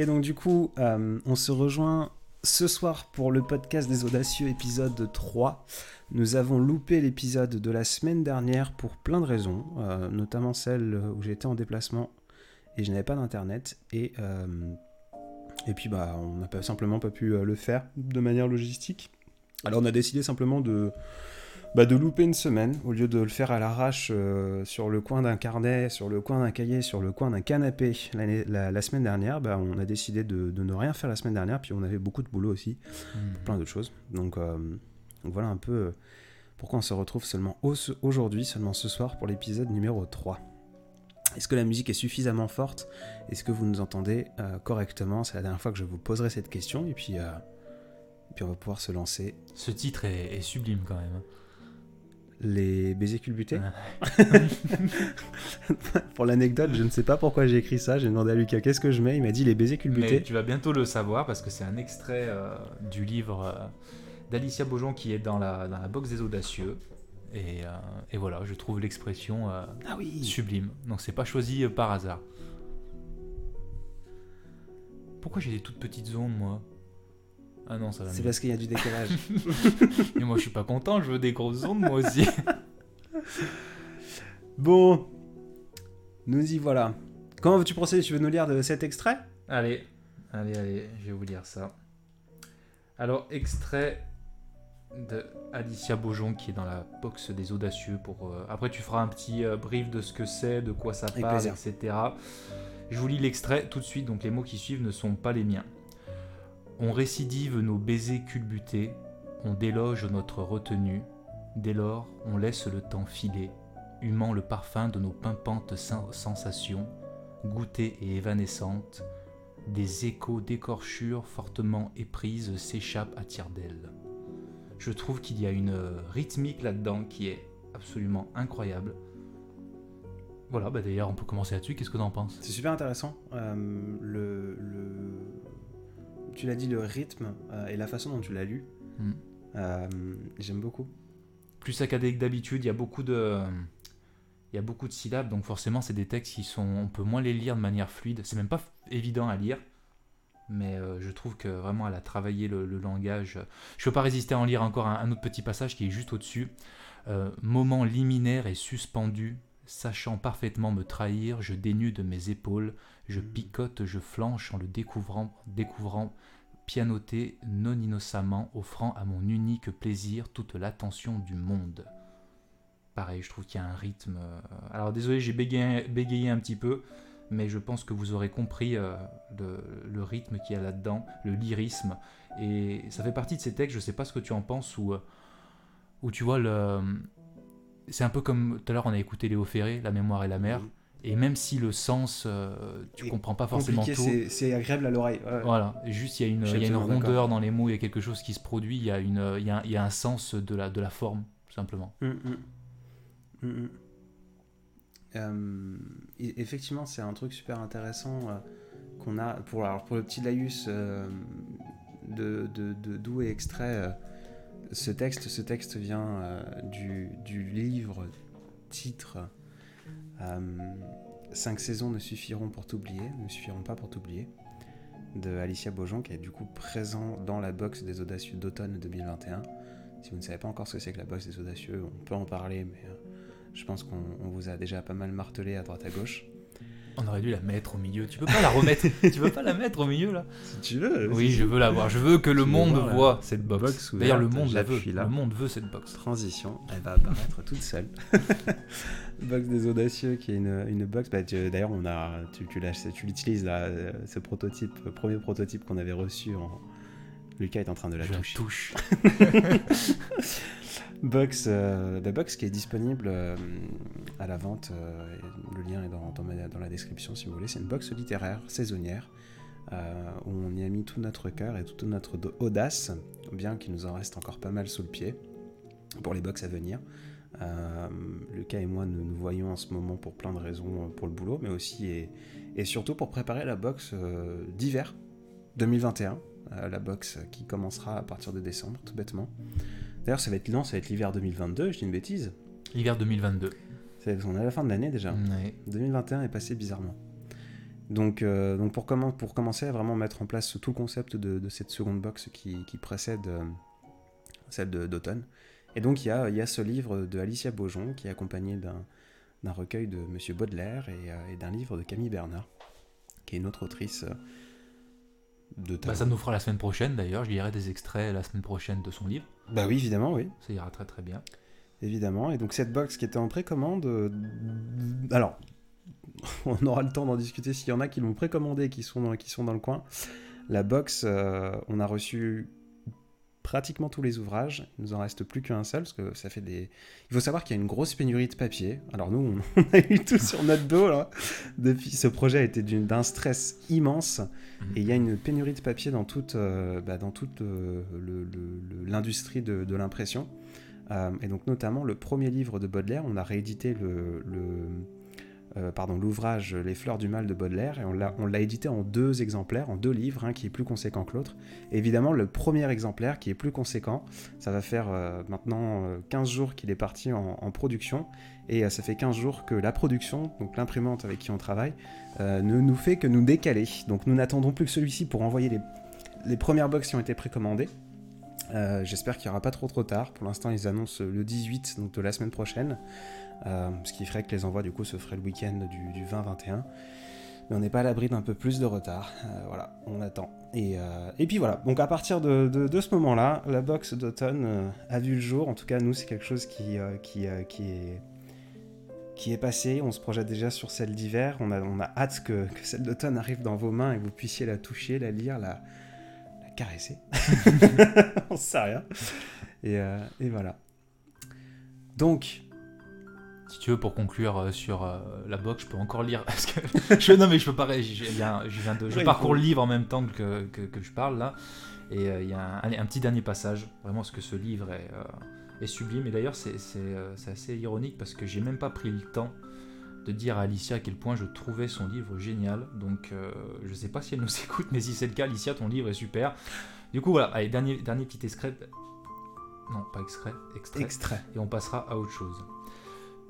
Et donc du coup, euh, on se rejoint ce soir pour le podcast des audacieux épisode 3. Nous avons loupé l'épisode de la semaine dernière pour plein de raisons, euh, notamment celle où j'étais en déplacement et je n'avais pas d'internet et euh, et puis bah on n'a simplement pas pu le faire de manière logistique. Alors on a décidé simplement de bah, de louper une semaine au lieu de le faire à l'arrache euh, sur le coin d'un carnet, sur le coin d'un cahier, sur le coin d'un canapé la, la, semaine dernière. Bah, on a décidé de, de, ne rien faire la semaine dernière, puis on avait beaucoup de boulot aussi, mmh. plein d'autres choses. Donc, euh, donc, voilà un peu euh, pourquoi on se retrouve seulement aujourd'hui, seulement ce soir pour l'épisode numéro 3. Est-ce que la musique est suffisamment forte? Est-ce que vous nous entendez euh, correctement? C'est la dernière fois que je vous poserai cette question et puis, euh, et puis on va pouvoir se lancer. Ce titre est, est sublime quand même. Les baisers culbutés Pour l'anecdote, je ne sais pas pourquoi j'ai écrit ça. J'ai demandé à Lucas qu'est-ce que je mets? Il m'a dit les baisers culbutés. Mais tu vas bientôt le savoir parce que c'est un extrait euh, du livre euh, d'Alicia Beaujon qui est dans la, dans la box des audacieux. Et, euh, et voilà, je trouve l'expression ah oui. sublime. Donc c'est pas choisi par hasard. Pourquoi j'ai des toutes petites ondes, moi? Ah non, ça va. C'est parce qu'il y a du décalage. Et moi, je suis pas content, je veux des grosses ondes, moi aussi. bon, nous y voilà. Comment veux-tu procéder? Tu veux nous lire de cet extrait? Allez, allez, allez, je vais vous lire ça. Alors, extrait de Alicia Beaujon qui est dans la box des audacieux pour euh, après tu feras un petit euh, brief de ce que c'est de quoi ça Avec parle plaisir. etc je vous lis l'extrait tout de suite donc les mots qui suivent ne sont pas les miens on récidive nos baisers culbutés on déloge notre retenue. Dès lors on laisse le temps filer humant le parfum de nos pimpantes sen- sensations goûtées et évanescentes. Des échos d'écorchures fortement éprises s'échappent à tire-d'aile je trouve qu'il y a une rythmique là-dedans qui est absolument incroyable. Voilà, bah d'ailleurs on peut commencer là-dessus, qu'est-ce que t'en penses? C'est super intéressant. Euh, Tu l'as dit, le rythme euh, et la façon dont tu l'as lu, Hmm. euh, j'aime beaucoup. Plus saccadé que d'habitude, il y a beaucoup de... Il y a beaucoup de syllabes, donc forcément c'est des textes qui sont... On peut moins les lire de manière fluide, c'est même pas évident à lire. Mais euh, je trouve que vraiment elle a travaillé le, le langage. Je peux pas résister à en lire encore un, un autre petit passage qui est juste au-dessus. Moment liminaire et suspendu, sachant parfaitement me trahir, je dénude mes épaules, je picote, je flanche en le découvrant, découvrant pianoter non innocemment, offrant à mon unique plaisir toute l'attention du monde. Pareil, je trouve qu'il y a un rythme. euh, Alors désolé, j'ai bégayé, bégayé un petit peu, mais je pense que vous aurez compris euh, le, le rythme qu'il y a là-dedans, le lyrisme. Et ça fait partie de ces textes, je sais pas ce que tu en penses, où, euh, où tu vois le. C'est un peu comme tout à l'heure on a écouté Léo Ferré, La mémoire et la mer. Mhm. Et même si le sens, euh, tu Et comprends pas forcément tout. c'est- agréable à l'oreille. ouais. Voilà, juste il y a une, y a rondeur dans les mots, il y a quelque chose qui se produit, il y a, une, il y a, un- il y a un sens de la, de la forme, tout simplement. Mm, mm. Mm. Euh, effectivement, c'est un truc super intéressant euh, qu'on a pour, alors pour le petit laïus euh, de, de, de- d'où est extrait ce texte. Vient euh, du, livre titre euh, Cinq saisons ne suffiront pour t'oublier, ne suffiront pas pour t'oublier de Alicia Beaujon qui est du coup présent dans la box des audacieux d'automne 2021. Si vous ne savez pas encore ce que c'est que la box des audacieux, on peut en parler, mais euh, je pense qu'on on vous a déjà pas mal martelé à droite à gauche. On aurait dû la mettre au milieu. Tu peux pas la remettre Tu veux pas la mettre au milieu là Si tu veux. Oui, je veux la voir. Je veux que le monde voir voit cette box. D'ailleurs, le monde la veut. là. Le monde veut cette box. Transition, elle va apparaître toute seule. box des audacieux qui est une, une box. Bah, D'ailleurs, on a, tu, tu l'utilises là, euh, ce prototype, euh, premier prototype qu'on avait reçu. En... Lucas est en train de la Je toucher. touche. Box, euh, la box qui est disponible euh, à la vente. euh, le lien est dans, dans, ma- dans la description si vous voulez. C'est une box littéraire saisonnière où on y a mis tout notre cœur et toute notre audace, bien qu'il nous en reste encore pas mal sous le pied pour les box à venir. Lucas et moi nous nous voyons en ce moment pour plein de raisons, pour le boulot, mais aussi et, et surtout pour préparer la box d'hiver 2021, euh, la box qui commencera à partir de décembre, tout bêtement. D'ailleurs, ça va être ça va être l'hiver 2022, je dis une bêtise. L'hiver 2022. C'est- On est à la fin de l'année déjà. Ouais. 2021 est passé bizarrement. Donc, euh, donc pour, comment, pour commencer à vraiment mettre en place tout le concept de, de cette seconde box qui, qui précède euh, celle d'automne. Et donc il y a, il y a ce livre de Alicia Beaujon qui est accompagné d'un recueil de Monsieur Baudelaire et, euh, et d'un livre de Camille Bernard, qui est une autre autrice de Bah, ça nous fera la semaine prochaine d'ailleurs. Je lirai des extraits la semaine prochaine de son livre. Bah oui, évidemment, oui. Ça ira très très bien. Évidemment. Et donc cette box qui était en précommande, euh, alors on aura le temps d'en discuter s'il y en a qui l'ont précommandé, qui sont dans, qui sont dans le coin. La box, euh, on a reçu pratiquement tous les ouvrages. Il nous en reste plus qu'un seul parce que ça fait des. Il faut savoir qu'il y a une grosse pénurie de papier. Alors nous, on, a eu tout sur notre dos là. Depuis, ce projet a été d'un stress immense. Et il y a une pénurie de papier dans toute, euh, bah, dans toute euh, l'industrie de, de l'impression. Euh, et donc notamment le premier livre de Baudelaire, on a réédité le, le- euh, l'ouvrage Les fleurs du mal de Baudelaire et on l'a, édité en deux exemplaires, en deux livres, un qui est plus conséquent que l'autre. Évidemment le premier exemplaire qui est plus conséquent, ça va faire euh, maintenant euh, 15 jours qu'il est parti en, production et euh, ça fait 15 jours que la production, donc l'imprimante avec qui on travaille, euh, ne nous fait que nous décaler. Donc nous n'attendons plus que celui-ci pour envoyer les, les premières box qui ont été précommandées. Euh, J'espère qu'il n'y aura pas trop trop tard. Pour l'instant, ils annoncent le 18, donc de la semaine prochaine. Euh, ce qui ferait que les envois, du coup, se feraient le week-end du, du 20-21. Mais on n'est pas à l'abri d'un peu plus de retard. Euh, voilà, on attend. Et, euh, et puis voilà, donc à partir de, de- de ce moment-là, la box d'automne euh, a vu le jour. En tout cas, nous, c'est quelque chose qui, qui, qui est qui est passé, on se projette déjà sur celle d'hiver, on a, on a hâte que, que celle d'automne arrive dans vos mains et que vous puissiez la toucher, la lire, la, la caresser. on sait rien. Et, et voilà. Donc, Si tu veux, pour conclure euh, sur euh, la box, je peux encore lire. Parce que je, non, mais je peux pas. Je, je viens- je viens de, je Ouais, il parcours le livre en même temps que, que, que je parle là. Et euh, il y a un, petit dernier passage. Vraiment, parce que ce livre est, est sublime. Et d'ailleurs, c'est c'est, c'est assez ironique parce que j'ai même pas pris le temps de dire à Alicia à quel point je trouvais son livre génial. Donc, euh, je sais pas si elle nous écoute, mais si c'est le cas, Alicia, ton livre est super. Du coup, voilà. Allez, dernier, dernier petit extrait. Non, pas extrait. Extrait extrait. et on passera à autre chose.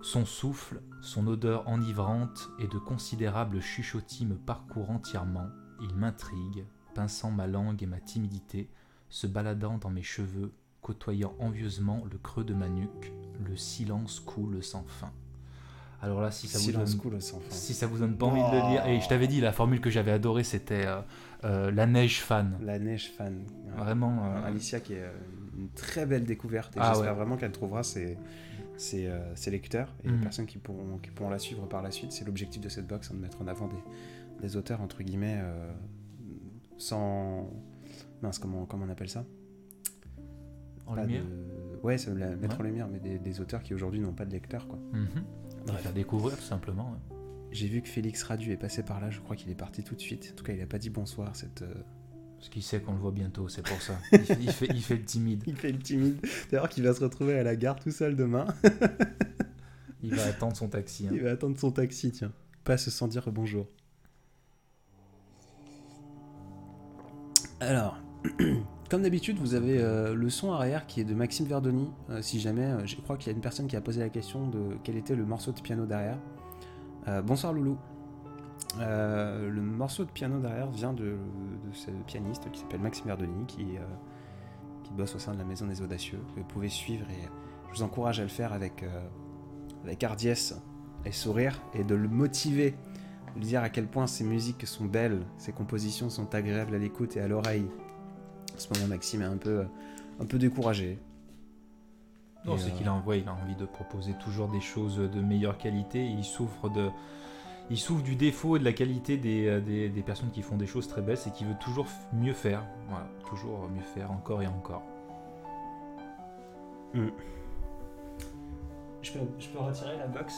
Son souffle, son odeur enivrante et de considérables chuchotis me parcourent entièrement. Il m'intrigue, pinçant ma langue et ma timidité, se baladant dans mes cheveux, côtoyant envieusement le creux de ma nuque. Le silence coule sans fin. Alors là, si ça vous donne, fin. si ça vous donne pas envie de le lire, et je t'avais dit la formule que j'avais adorée, c'était euh, euh, la neige fan. La neige fan. Vraiment. euh, Alicia qui est une très belle découverte et Ah j'espère ouais. vraiment qu'elle trouvera ses, ses, euh, ses lecteurs et les Mhm. personnes qui pourront, qui pourront la suivre par la suite. C'est l'objectif de cette box, hein, de mettre en avant des, des auteurs entre guillemets euh, sans... Mince, comment, comment on appelle ça? En Pas lumière? de- Ouais, c'est la- mettre Ouais. en lumière, mais des, des auteurs qui aujourd'hui n'ont pas de lecteurs. quoi. Bref. faire découvrir tout simplement. ouais. J'ai vu que Félix Radu est passé par là, je crois qu'il est parti tout de suite. En tout cas, il a pas dit bonsoir. Cette, euh, Parce qu'il sait qu'on le voit bientôt, c'est pour ça. Il fait, il fait, il fait le timide. Il fait le timide. D'ailleurs, qu'il va se retrouver à la gare tout seul demain. Il va attendre son taxi. hein. Il va attendre son taxi, tiens. Pas se sans dire bonjour. Alors, comme d'habitude, vous avez euh, le son arrière qui est de Maxime Verdoni. Euh, si jamais, euh, je crois qu'il y a une personne qui a posé la question de quel était le morceau de piano derrière. Bonsoir Loulou. Euh, le morceau de piano derrière vient de, de ce pianiste qui s'appelle Maxime Verdoni, qui, euh, qui bosse au sein de la Maison des Audacieux. que Vous pouvez suivre et je vous encourage à le faire avec, euh, avec hardiesse et sourire et de le motiver, de lui dire à quel point ses musiques sont belles, ses compositions sont agréables à l'écoute et à l'oreille. En ce moment, Maxime est un peu, un peu découragé. Non, c'est qu'il a, envie- il a envie de proposer toujours des choses de meilleure qualité. Il souffre de, il souffre du défaut et de la qualité des, euh, des, des personnes qui font des choses très belles, c'est qu'il veut toujours mieux faire. Voilà, toujours mieux faire, encore et encore. Je peux, retirer la box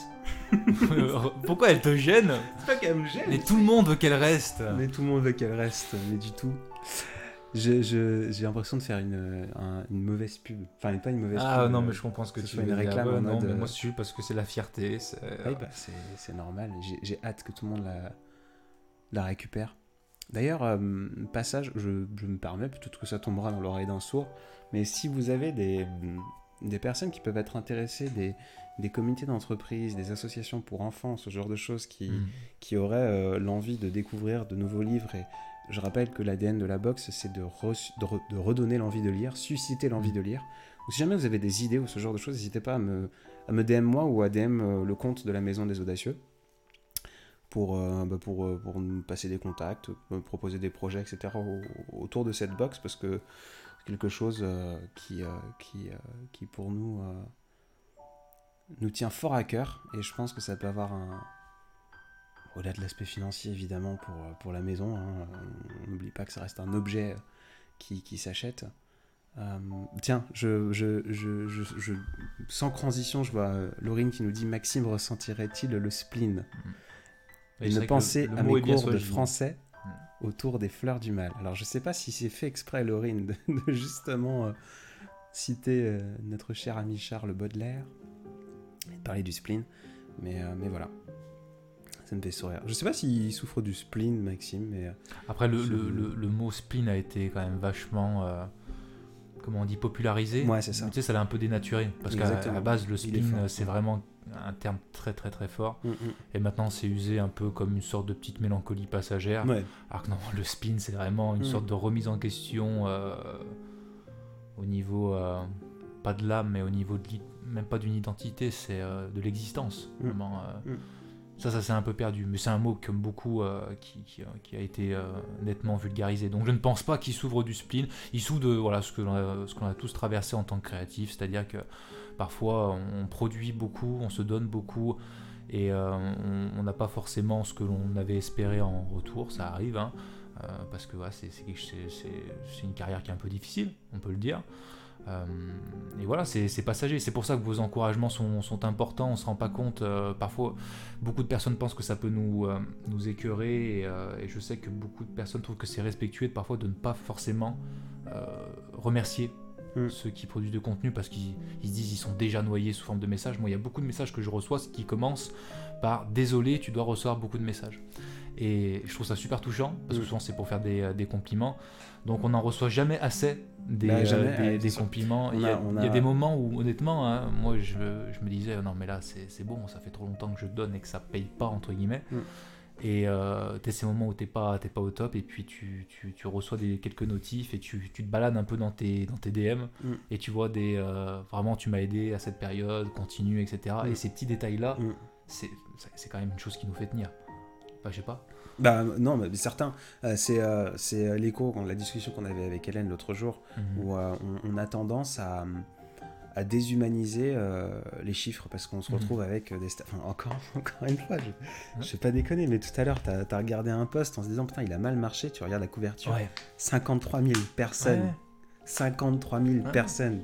Pourquoi elle te gêne? C'est pas qu'elle me gêne Mais tout le monde veut qu'elle reste. Mais tout le monde veut qu'elle reste, mais du tout. J'ai l'impression de faire une, un- une mauvaise pub. Enfin, pas une mauvaise Ah pub. non, euh, mais je comprends ce que ce tu veux une dire. réclame Ouais, non, mode, mais euh, moi je suis parce que c'est la fierté. c'est- Oui, bah, normal. J'ai- hâte que tout le monde la, la récupère. D'ailleurs, euh, passage, je, je me permets, peut-être que ça tombera dans l'oreille d'un sourd, mais si vous avez des, des personnes qui peuvent être intéressées, des, des comités d'entreprise, des associations pour enfants, ce genre de choses qui, Mm. qui auraient euh, l'envie de découvrir de nouveaux livres. Et je rappelle que l'ADN de la boxe, c'est de, re- de, re- de redonner l'envie de lire, susciter l'envie Mm. de lire. Donc, si jamais vous avez des idées ou ce genre de choses, n'hésitez pas à me, à me DM moi ou à DM euh, le compte de la Maison des Audacieux pour, euh, bah, pour, euh, pour nous passer des contacts, me proposer des projets, etc. au- autour de cette box parce que c'est quelque chose euh, qui, qui, qui pour nous nous tient fort à cœur et je pense que ça peut avoir un au-delà de l'aspect financier évidemment pour, euh, pour la maison hein, on n'oublie pas que ça reste un objet qui, qui s'achète Euh, tiens je, je, je, sans transition je vois euh, Laurine qui nous dit Maxime ressentirait-il le spleen? Et c'est ne le à mes cours de français Mm. autour des fleurs du mal. Alors je sais pas si c'est fait exprès, Laurine, de, de justement euh, citer euh, notre cher ami Charles Baudelaire et de parler du spleen, mais, euh, mais voilà. Ça me fait sourire. Je sais pas s'il souffre du spleen, Maxime, mais euh, Après, le, Ce- le, le- le mot spleen a été quand même vachement, euh, comment on dit, popularisé. Ouais, c'est ça. Mais Tu sais, ça l'a un peu dénaturé. Parce qu'à la base, le spleen, c'est vraiment un terme très très très fort. mm, Et maintenant, c'est usé un peu comme une sorte de petite mélancolie passagère. mm. ouais. Alors que non, le spleen, c'est vraiment une Mm. sorte de remise en question euh, au niveau, euh, pas de l'âme, mais au niveau de même pas d'une identité, c'est de l'existence. Mm. Vraiment, Mm. Ça, ça s'est un peu perdu. Mais c'est un mot comme beaucoup euh, euh, qui a été euh, nettement vulgarisé. Donc je ne pense pas qu'il s'ouvre du spleen. Il s'ouvre de voilà, ce qu'on a tous traversé en tant que créatif. C'est-à-dire que parfois on produit beaucoup, on se donne beaucoup. Et on- n'a pas forcément ce que l'on avait espéré en retour, ça arrive, hein, parce que c'est une carrière qui est un peu difficile, on peut le dire. Euh, et voilà, c'est passager. C'est pour ça que vos encouragements sont, sont importants. On se rend pas compte. euh, parfois, beaucoup de personnes pensent que ça peut nous, euh, nous écœurer. Et, euh, et je sais que beaucoup de personnes trouvent que c'est respectueux de parfois de ne pas forcément remercier Mm. ceux qui produisent du contenu parce qu'ils ils se disent ils sont déjà noyés sous forme de messages. Moi, il y a beaucoup de messages que je reçois qui commencent par désolé, tu dois recevoir beaucoup de messages. Et je trouve ça super touchant parce que Mm. souvent c'est pour faire des, des compliments. Donc on n'en reçoit jamais assez des, Bah, euh, des, des compliments. Il, y a, a- on il y a a- des moments où honnêtement, hein, moi je, je me disais non mais là c'est bon, ça fait trop longtemps que je donne et que ça paye pas entre guillemets. Mm. Et euh, t'as ces moments où t'es pas, pas au top et puis tu, tu, tu reçois des, quelques notifs et tu, tu te balades un peu dans tes, dans tes DM Mm. et tu vois des euh, vraiment tu m'as aidé à cette période, continue, etc. Mm. Et ces petits détails là, c'est c'est- c'est quand même une chose qui nous fait tenir. Enfin, je sais pas. Bah non, mais certains, euh, c'est euh, c'est, euh, l'écho, la discussion qu'on avait avec Hélène l'autre jour, Mhm. où euh, on, on a tendance à, à déshumaniser les chiffres parce qu'on se Mhm. retrouve avec des. Enfin, encore, encore une fois, je, je vais pas déconner, mais tout à l'heure, tu as, regardé un post en se disant Putain, il a mal marché, tu regardes la couverture. Ouais. 53 000 personnes, Ouais. 53 000 Ouais. personnes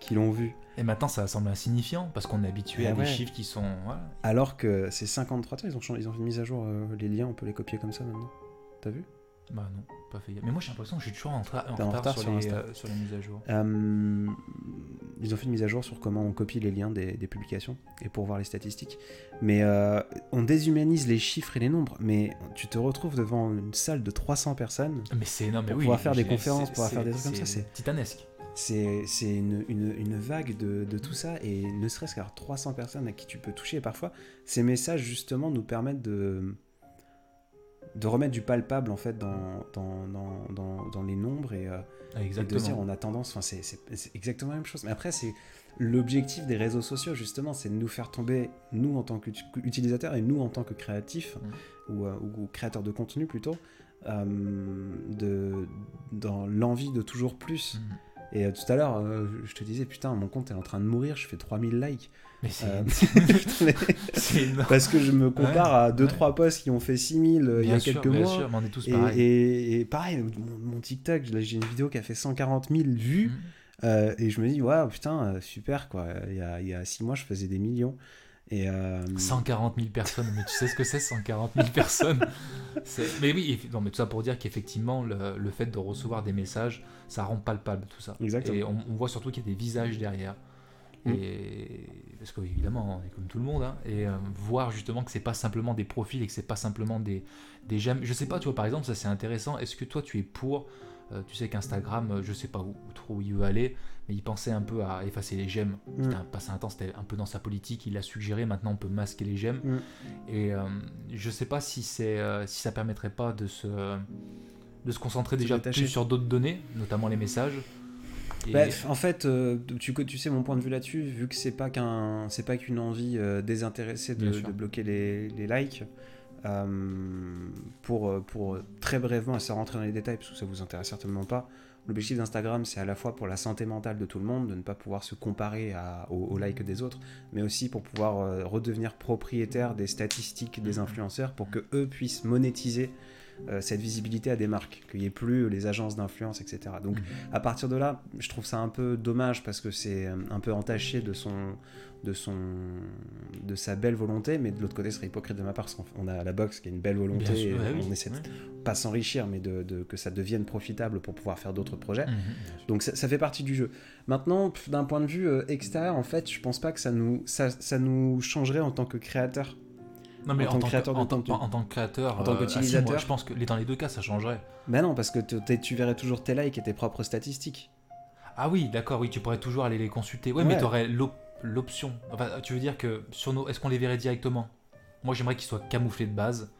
qui l'ont vu. Et maintenant, ça semble insignifiant parce qu'on est habitué Eh à ouais. des chiffres qui sont. voilà. Alors que ces 53, tiens, ils ont, changé- ils ont fait une mise à jour, euh, les liens, on peut les copier comme ça maintenant. T'as vu? Bah non, pas fait. Mais moi, j'ai l'impression que je suis toujours en, en retard, retard sur, sur les, euh, sur les mises à jour. Euh, ils ont fait une mise à jour sur comment on copie les liens des, des publications et pour voir les statistiques. Mais euh, on déshumanise les chiffres et les nombres. Mais tu te retrouves devant une salle de 300 personnes. Mais c'est énorme. Pour mais oui, pouvoir faire des conférences, c'est- pouvoir faire des c'est- trucs comme ça, c'est- titanesque. C'est une, une- une vague de, de tout ça. Et ne serait-ce qu'avoir 300 personnes à qui tu peux toucher. Et parfois, ces messages, justement, nous permettent de, de remettre du palpable, en fait, dans, dans, dans, dans- dans les nombres. Et, euh, et de dire on a tendance, enfin c'est exactement la même chose. Mais après c'est l'objectif des réseaux sociaux justement, c'est de nous faire tomber nous en tant qu'utilisateurs et nous en tant que créatifs ou, euh, ou- créateurs de contenu plutôt, euh, de dans l'envie de toujours plus. Mhm. Et euh, tout à l'heure, euh, je te disais putain mon compte est en train de mourir, je fais 3000 likes. Mais c'est Euh, énorme. parce que je me compare à 2-3 ouais. posts qui ont fait 6000 euh, il y a sûr, quelques bien mois. sûr, mais on est tous Et, pareils. et- et pareil, mon, mon TikTok, j'ai une vidéo qui a fait 140 000 vues. Mhm. Euh, et je me dis, waouh, putain, euh, super, quoi. Il y a, il y a six mois, je faisais des millions. Et euh, 140 000 personnes, mais tu sais ce que c'est 140 000 personnes? Mais oui, non, mais tout ça pour dire qu'effectivement, le, le fait de recevoir des messages, ça rend palpable tout ça. Exactement. Et on, on voit surtout qu'il y a des visages derrière. Mm. Et parce qu'évidemment, on est comme tout le monde, hein, et euh, voir justement que c'est pas simplement des profils et que c'est pas simplement des, des j'aime. Je sais pas, tu vois, par exemple, ça c'est intéressant. Est-ce que toi tu es pour Euh, tu sais qu'Instagram, euh, je sais pas où trop où il veut aller, mais il pensait un peu à effacer les j'aime. Mm. C'était un, passé un temps, c'était un peu dans sa politique. Il a suggéré, maintenant on peut masquer les j'aime. Mm. Et euh, je sais pas si, c'est, euh, si ça permettrait pas de se, de se concentrer déjà plus sur d'autres données, notamment les messages. Et- Bah, en fait, euh, tu, tu sais mon point de vue là-dessus, vu que c'est pas qu'un, c'est pas qu'une envie euh, désintéressée de, bloquer les, les likes. euh, pour, pour très brièvement, et sans rentrer dans les détails, parce que ça vous intéresse certainement pas, l'objectif d'Instagram, c'est à la fois pour la santé mentale de tout le monde, de ne pas pouvoir se comparer à, aux, aux likes des autres, mais aussi pour pouvoir euh, redevenir propriétaire des statistiques des Mhm. influenceurs, pour que eux puissent monétiser euh, cette visibilité à des marques, qu'il n'y ait plus les agences d'influence, etc. Donc Mhm. à partir de là, je trouve ça un peu dommage parce que c'est euh, un peu entaché de son, de son, de sa belle volonté, mais de l'autre côté, ce serait hypocrite de ma part parce qu'on a la boxe qui a une belle volonté, sûr, et ouais, oui, on essaie de ouais. pas s'enrichir, mais de, de- que ça devienne profitable pour pouvoir faire d'autres projets. Mhm. Donc ça, ça fait partie du jeu. Maintenant, d'un point de vue euh, extérieur, en fait, je pense pas que ça nous, ça, ça nous changerait en tant que créateur. Non, mais en tant que créateur de en, contenu. en tant que créateur, En tant euh, ah si, qu'utilisateur. moi, je pense que dans les deux cas, ça changerait. Ben non, parce que tu verrais toujours tes likes et tes propres statistiques. Ah oui, d'accord, oui, tu pourrais toujours aller les consulter. Ouais, Ouais. mais tu aurais l'option. Enfin, tu veux dire que sur nos. Est-ce qu'on les verrait directement? Moi, j'aimerais qu'ils soient camouflés de base.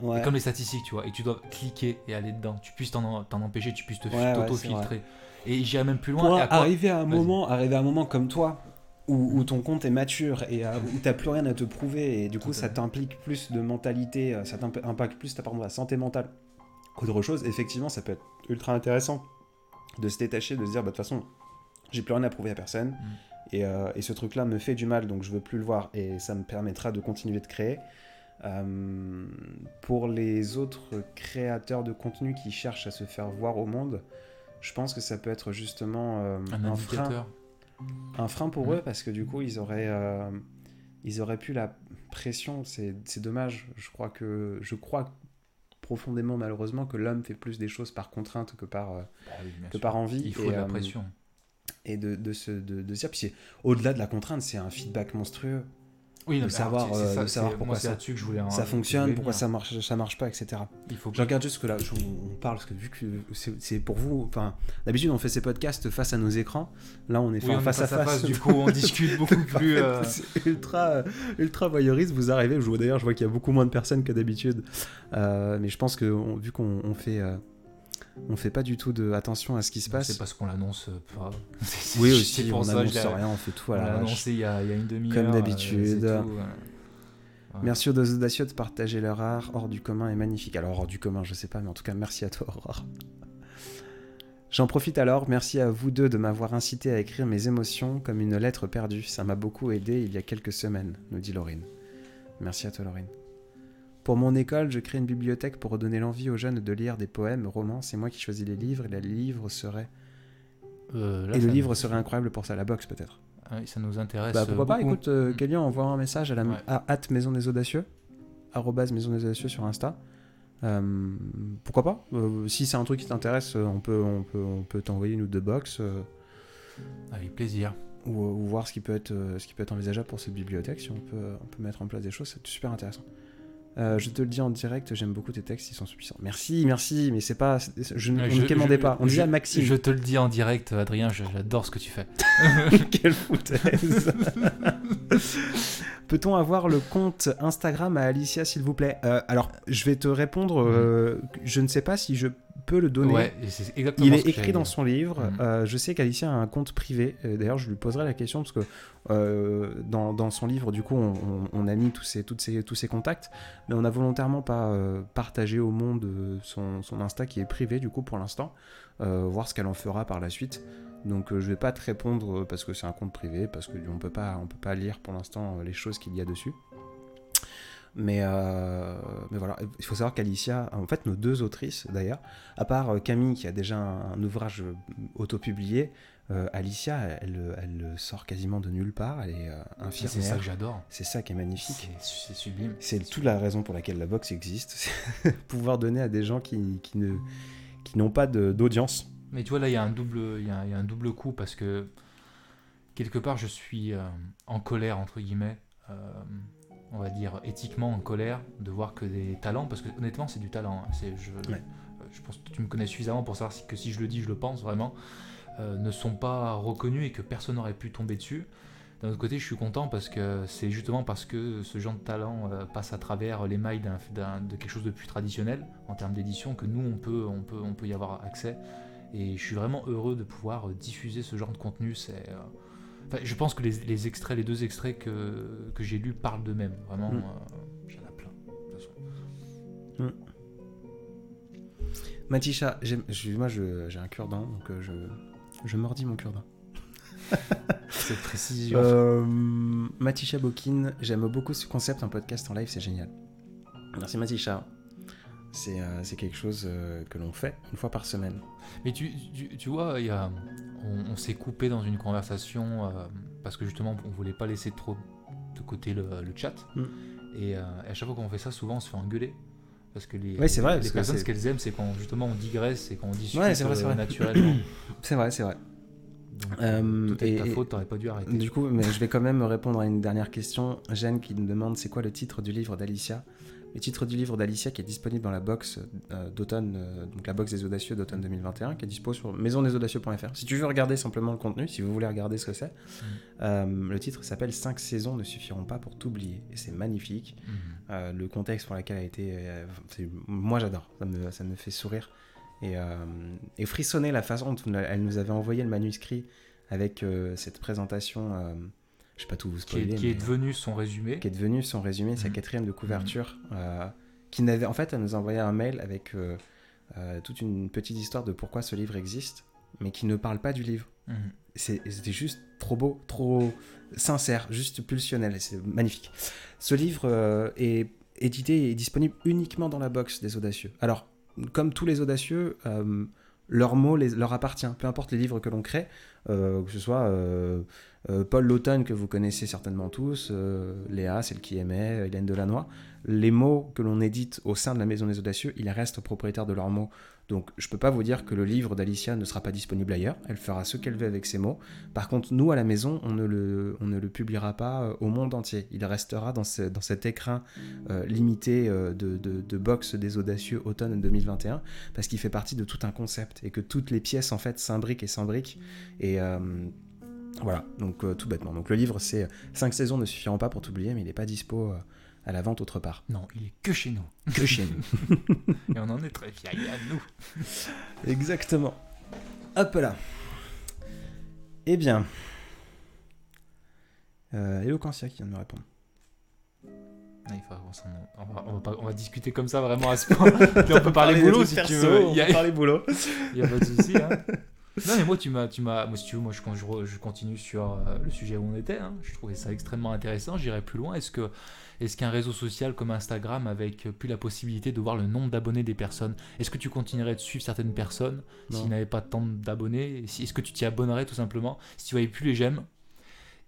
Ouais. Et comme les statistiques, tu vois. Et tu dois cliquer et aller dedans. Tu puisses t'en empêcher, tu puisses te t'auto-filtrer. et j'irais même plus loin. Pour et à quoi- arriver à un moment, arriver à un moment comme toi, où, où ton compte est mature et euh, où t'as plus rien à te prouver, et du coup ça t'implique plus de mentalité, euh, ça t'imp- impacte plus ta, pardon, la santé mentale qu'autre chose, effectivement ça peut être ultra intéressant de se détacher, de se dire bah de toute façon j'ai plus rien à prouver à personne, Mm. et, euh, et ce truc là me fait du mal donc je veux plus le voir, et ça me permettra de continuer de créer. Euh, pour les autres créateurs de contenu qui cherchent à se faire voir au monde, je pense que ça peut être justement euh, Un un, frein. Un frein pour eux parce que du coup ils auraient, euh, ils auraient pu la pression. C'est dommage. Je crois que je crois profondément malheureusement que l'homme fait plus des choses par contrainte que par, euh, Bah oui, que par envie. Il faut et, de la euh, pression. et de, de, se, de, de dire, au-delà de la contrainte, c'est un feedback monstrueux. Oui, de non, mais savoir, alors, c'est- euh, c'est ça, de savoir c'est- pourquoi moi, c'est ça- que je voulais en- ça je fonctionne, voulais pourquoi venir. ça marche, ça marche pas, etc. Il faut Je regarde juste que là, je- on parle parce que vu que c'est pour vous, enfin, d'habitude on fait ces podcasts face à nos écrans, là on est Oui, on en est face, à face. Du coup, on discute beaucoup plus. euh, C'est ultra, euh, ultra voyeuriste. Vous arrivez, je vois d'ailleurs, je vois qu'il y a beaucoup moins de personnes que d'habitude, Euh, mais je pense que on- vu qu'on on fait, euh, on fait pas du tout de attention à ce qui se passe. C'est parce qu'on l'annonce euh, pas. Oui aussi, on ça, je annonce l'ai- rien, on fait tout à la annoncé il y a, il y a une demi-heure. Comme euh, d'habitude. Merci aux deux audacieux de partager leur art hors du commun et magnifique. Alors hors du commun, je sais pas, mais en tout cas merci à toi Aurore. J'en profite alors, merci à vous deux de m'avoir incité à écrire mes émotions comme une lettre perdue. Ça m'a beaucoup aidé il y a quelques semaines, nous dit Laurine. Merci à toi Laurine. Pour mon école, je crée une bibliothèque pour redonner l'envie aux jeunes de lire des poèmes, romans. C'est moi qui choisis les livres et le livre serait Euh, là, et le livre nous- serait incroyable pour ça. La box peut-être. Ah ça nous intéresse. Bah, pourquoi euh, pas? Écoute, euh, Mm. Kélian, envoie un message à la Ouais. à at Maison des Audacieux, arrobase Maison des Audacieux sur Insta. Euh, pourquoi pas? Si c'est un truc qui t'intéresse, on peut, on peut, on peut t'envoyer une ou deux box Avec plaisir. ou, ou voir ce qui peut être, ce qui peut être envisageable pour cette bibliothèque. Si on peut, on peut mettre en place des choses, c'est super intéressant. Euh, je te le dis en direct, j'aime beaucoup tes textes, ils sont suffisants. Merci, merci, mais c'est pas, je, ne- quémandait je- pas. On je- disait à Maxime. Je te le dis en direct, Adrien, j'adore ce que tu fais. Quelle foutaise Peut-on avoir le compte Instagram à Alicia, s'il vous plaît? Euh, Alors, je vais te répondre. euh, je ne sais pas si je peux le donner. Ouais, exactement Il est écrit dans son livre. Mhm. Euh, je sais qu'Alicia a un compte privé. Euh, D'ailleurs, je lui poserai la question parce que euh, dans, dans son livre, du coup, on, a mis tous ses, toutes ses- tous ses contacts, mais on n'a volontairement pas euh, partagé au monde son, son Insta qui est privé, du coup, pour l'instant. Voir ce qu'elle en fera par la suite. Donc, je vais pas te répondre parce que c'est un compte privé, parce qu'on peut on peut pas lire pour l'instant les choses qu'il y a dessus. Mais, euh, mais voilà, il faut savoir qu'Alicia, en fait, nos deux autrices d'ailleurs, à part euh, Camille qui a déjà un, un ouvrage euh, autopublié, euh, Alicia, elle, elle, sort quasiment de nulle part, elle est euh, Et C'est ça infirmière. que j'adore. C'est ça qui est magnifique. C'est sublime. C'est toute la raison pour laquelle la boxe existe, c'est pouvoir donner à des gens qui, qui ne qui n'ont pas d'audience. Mais tu vois, là, il y, a un double- il y a, il y a un double coup parce que quelque part, je suis euh, en colère, entre guillemets, on va dire éthiquement en colère de voir que des talents, parce que honnêtement, c'est du talent. hein. C'est, je, Ouais. je pense que tu me connais suffisamment pour savoir que si je le dis, je le pense vraiment, ne sont pas reconnus et que personne n'aurait pu tomber dessus. D'un autre côté, je suis content parce que c'est justement parce que ce genre de talent passe à travers les mailles de quelque chose de plus traditionnel en termes d'édition que nous, on peut, on, peut, on peut y avoir accès. Et je suis vraiment heureux de pouvoir diffuser ce genre de contenu. C'est je pense que les, extraits, les deux extraits que, que j'ai lus parlent d'eux-mêmes. Vraiment, mm. euh, j'en ai plein. De toute façon. Mm. Matisha, moi j'ai un cure-dent, donc euh, je, je mordis mon cure-dent. Cette précision. Euh, Matisha Bokin, j'aime beaucoup ce concept en podcast en live, c'est génial. Merci Matisha. C'est quelque chose que l'on fait une fois par semaine. Mais tu, tu, vois, il y a, on, s'est coupé dans une conversation euh, parce que justement on voulait pas laisser trop de côté le, chat. Mm. Et, euh, à chaque fois qu'on fait ça, souvent on se fait engueuler. Parce que les, vrai, les personnes, ce qu'elles aiment, c'est quand justement on digresse et quand on discute ouais, vrai, naturellement. c'est vrai, c'est vrai. Euh, et, ta faute, t'aurais pas dû arrêter. Du coup, mais je vais quand même répondre à une dernière question. Jeanne qui nous demande c'est quoi le titre du livre d'Alicia? Le titre du livre d'Alicia qui est disponible dans la box euh, d'automne, euh, donc la box des audacieux d'automne 2021, qui est dispo sur maisondesaudacieux.fr. Si tu veux regarder simplement le contenu, si vous voulez regarder ce que c'est, mm. euh, le titre s'appelle 5 saisons ne suffiront pas pour t'oublier. Et c'est magnifique. Mm. le contexte pour lequel a été. moi j'adore, ça me, ça me fait sourire. Et, et, frissonner la façon dont elle nous avait envoyé le manuscrit avec cette présentation je sais pas tout vous spoiler. Qui est, devenu son résumé. Qui est devenu son résumé, sa mhm. quatrième de couverture. Mhm. Euh, qui n'avait, en fait, elle nous a envoyé un mail avec euh, euh, toute une petite histoire de pourquoi ce livre existe, mais qui ne parle pas du livre. Mhm. C'était juste trop beau, trop sincère, juste pulsionnel, c'est magnifique. Ce livre est édité et disponible uniquement dans la box des audacieux. Alors, comme tous les audacieux, leur mot leur appartient, peu importe les livres que l'on crée, que ce soit euh, Paul Lautonne, que vous connaissez certainement tous, euh, Léa, celle qui aimait, Hélène Delannoy, les mots que l'on édite au sein de la Maison des Audacieux, ils restent propriétaires de leurs mots. Donc je ne peux pas vous dire que le livre d'Alicia ne sera pas disponible ailleurs, elle fera ce qu'elle veut avec ses mots. Par contre, nous, à la maison, on ne le, publiera pas euh, au monde entier. Il restera dans, cet écrin limité de, de, box des Audacieux automne 2021, parce qu'il fait partie de tout un concept, et que toutes les pièces, en fait, s'imbriquent et s'imbriquent. Et voilà, donc euh, tout bêtement. Donc le livre, c'est 5 saisons ne suffiront pas pour t'oublier, mais il n'est pas dispo euh, à la vente autre part. Non, il est que chez nous. Que chez nous. Et on en est très fiers, il à nous. Exactement. Hop là. Eh bien. Euh, Eloquentia qui vient de me répondre. Ah, on, va, on, va discuter comme ça vraiment à ce point. on peut parler, boulot si tu veux. Il y a... parler boulot. Il n'y a pas de souci. Hein. Non, mais moi, tu m'as, tu m'as, moi, si tu veux, moi, je, je, continue sur euh, le sujet où on était. Hein. je trouvais ça extrêmement intéressant. J'irai plus loin. Est-ce que, est-ce qu'un réseau social comme Instagram, avec plus la possibilité de voir le nombre d'abonnés des personnes, est-ce que tu continuerais de suivre certaines personnes s'ils n'avaient pas tant d'abonnés? Est-ce que tu t'y abonnerais tout simplement? Si tu voyais plus les j'aime,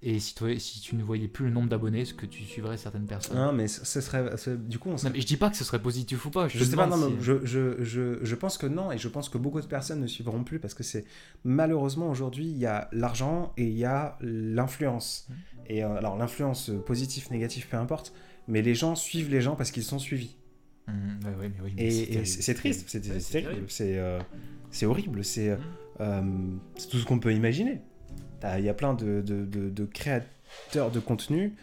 et si, toi, si tu ne voyais plus le nombre d'abonnés, est-ce que tu suivrais certaines personnes? Non, mais ce serait. Du coup, on serait... non, mais je dis pas que ce serait positif ou pas. Je, sais pas, non, je, je, je, je, pense que non, et je pense que beaucoup de personnes ne suivront plus parce que c'est. Malheureusement, aujourd'hui, il y a l'argent et il y a l'influence. Mmh. Et euh, alors, l'influence positive, négative, peu importe, mais les gens suivent les gens parce qu'ils sont suivis. Mmh, oui, oui, et c'est triste, c'est terrible, c'est euh, horrible, c'est mmh. euh, tout ce qu'on peut imaginer. Il y a plein de, de, de, créateurs de contenu.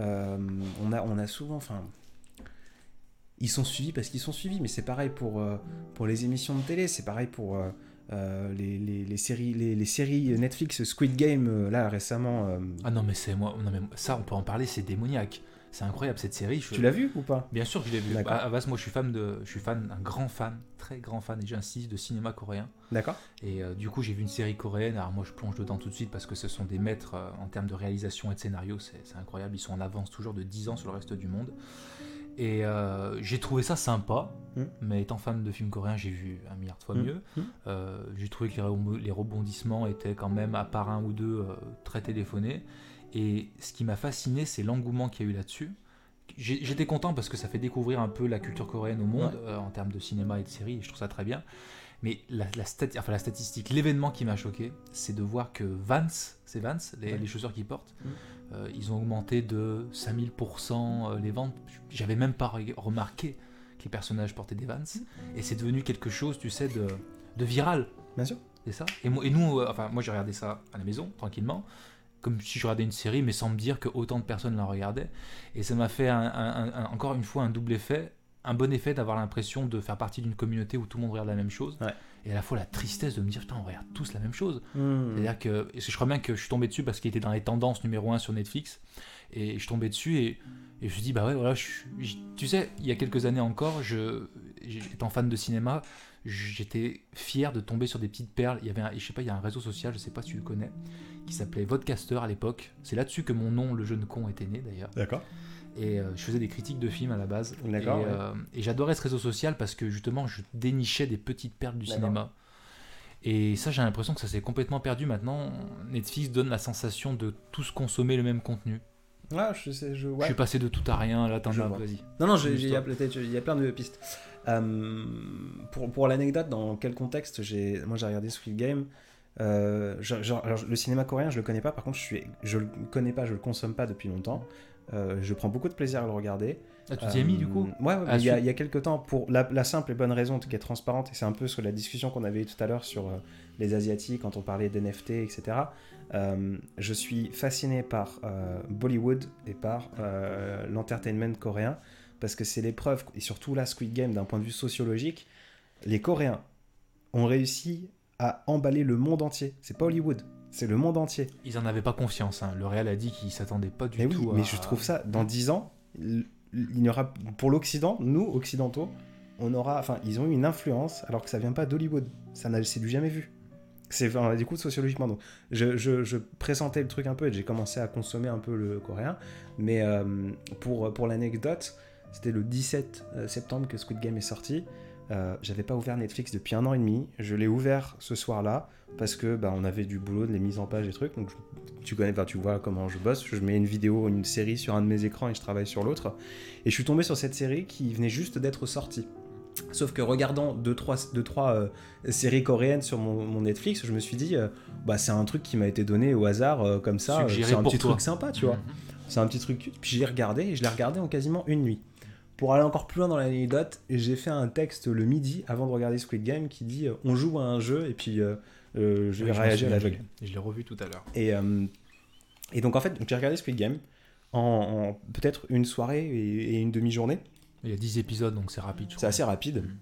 Euh, on, a, on a souvent. Enfin, ils sont suivis parce qu'ils sont suivis, mais c'est pareil pour, euh, pour les émissions de télé, c'est pareil pour euh, les, les, les, séries, les, les, séries Netflix, Squid Game, là récemment. Ah non, mais c'est moi, non, mais ça, on peut en parler, c'est démoniaque. C'est incroyable cette série. Tu l'as vu ou pas Bien sûr que je l'ai vu. À, moi je suis fan de, je suis fan, un grand fan, très grand fan, et j'insiste, de cinéma coréen. D'accord. Et euh, du coup j'ai vu une série coréenne. Alors moi je plonge dedans tout de suite parce que ce sont des maîtres euh, en termes de réalisation et de scénario. C'est incroyable. Ils sont en avance toujours de 10 ans sur le reste du monde. Et euh, j'ai trouvé ça sympa, hmm. mais étant fan de films coréens, j'ai vu un milliard de fois hmm. mieux. Hmm. j'ai trouvé que les rebondissements étaient quand même, à part un ou deux, très téléphonés. Et ce qui m'a fasciné, c'est l'engouement qu'il y a eu là-dessus. J'étais content parce que ça fait découvrir un peu la culture coréenne au monde euh, en termes de cinéma et de séries, et je trouve ça très bien. Mais la, la, enfin, la statistique, l'événement qui m'a choqué, c'est de voir que Vans, c'est Vans, les, chaussures qu'ils portent, mm. euh, ils ont augmenté de 5000% euh, les ventes. J'avais même pas remarqué que les personnages portaient des Vans, et c'est devenu quelque chose, tu sais, de, de viral. Bien sûr. C'est ça? Et, moi, et nous, euh, enfin, moi j'ai regardé ça à la maison, tranquillement, comme si je regardais une série, mais sans me dire que autant de personnes la regardaient. Et ça m'a fait un- un- un- encore une fois un double effet, un bon effet d'avoir l'impression de faire partie d'une communauté où tout le monde regarde la même chose. Ouais. Et à la fois la tristesse de me dire, putain, on regarde tous la même chose. Hmm. C'est-à-dire que je crois bien que je suis tombé dessus parce qu'il était dans les tendances numéro 1 sur Netflix. Et je suis tombé dessus et, et je me suis dit, bah ouais, voilà, je tu sais, il y a quelques années encore, je, étant fan de cinéma, j'étais fier de tomber sur des petites perles. Il y avait, un, je sais pas, il y a un réseau social, je sais pas si tu le connais, qui s'appelait Vodcaster à l'époque. C'est là-dessus que mon nom, le jeune con, était né d'ailleurs. D'accord. Et euh, je faisais des critiques de films à la base. D'accord, Et, ouais. euh, et j'adorais ce réseau social parce que justement, je dénichais des petites perles du cinéma. Et ça, j'ai l'impression que ça s'est complètement perdu maintenant. Netflix donne la sensation de tous consommer le même contenu. Ouais, je sais, je. Je suis passé de tout à rien, là, t'en vas-y. Non, non, il y, a y plein de pistes. Euh, pour pour l'anecdote, dans quel contexte j'ai, moi j'ai regardé Squid Game. euh, je- genre, alors, le cinéma coréen, je le connais pas. Par contre, je suis, je le connais pas, je le consomme pas depuis longtemps. Euh, je prends beaucoup de plaisir à le regarder. Ah, tu t'y es mis du coup Ouais, ouais, Ah, il y, a, il y a quelques temps, pour la, la simple et bonne raison qui est transparente, et c'est un peu sur la discussion qu'on avait eue tout à l'heure sur euh, les Asiatiques, quand on parlait d'NFT, etc. euh, je suis fasciné par euh, Bollywood et par euh, l'entertainment coréen, parce que c'est l'épreuve, et surtout là, Squid Game, d'un point de vue sociologique, les Coréens ont réussi à emballer le monde entier. C'est pas Hollywood, c'est le monde entier. Ils en avaient pas confiance. hein. Le Real a dit qu'il s'attendait pas du Mais oui, tout à. mais je trouve ça, dans 10 ans, il aura, pour l'Occident, nous, Occidentaux, on aura, enfin, ils ont eu une influence alors que ça vient pas d'Hollywood. Ça n'a, c'est du jamais vu. C'est, enfin, du coup, sociologiquement, donc, je, je, je pressentais le truc un peu et j'ai commencé à consommer un peu le coréen. Mais euh, pour, pour l'anecdote, c'était le 17 septembre que Squid Game est sorti. Euh, j'avais pas ouvert Netflix depuis un an et demi. Je l'ai ouvert ce soir-là parce que bah, on avait du boulot, de les mises en page et trucs. Donc je- tu connais, enfin, tu vois comment je bosse. Je mets une vidéo, une série sur un de mes écrans et je travaille sur l'autre. Et je suis tombé sur cette série qui venait juste d'être sortie. Sauf que regardant deux trois, deux, trois euh, séries coréennes sur mon, mon Netflix, je me suis dit, euh, bah c'est un truc qui m'a été donné au hasard euh, comme ça. C'est un petit toi. truc sympa, tu vois. Mhm. C'est un petit truc. Puis j'ai regardé et je l'ai regardé en quasiment une nuit. Pour aller encore plus loin dans l'anecdote, j'ai fait un texte le midi avant de regarder Squid Game qui dit euh, on joue à un jeu et puis euh, euh, je vais réagir à souviens, l'aveugle. Je l'ai- revu tout à l'heure. Et, et donc en fait, j'ai regardé Squid Game en, en peut-être une soirée et, et une demi-journée. Il y a 10 épisodes, donc c'est rapide. C'est assez rapide. Mhm.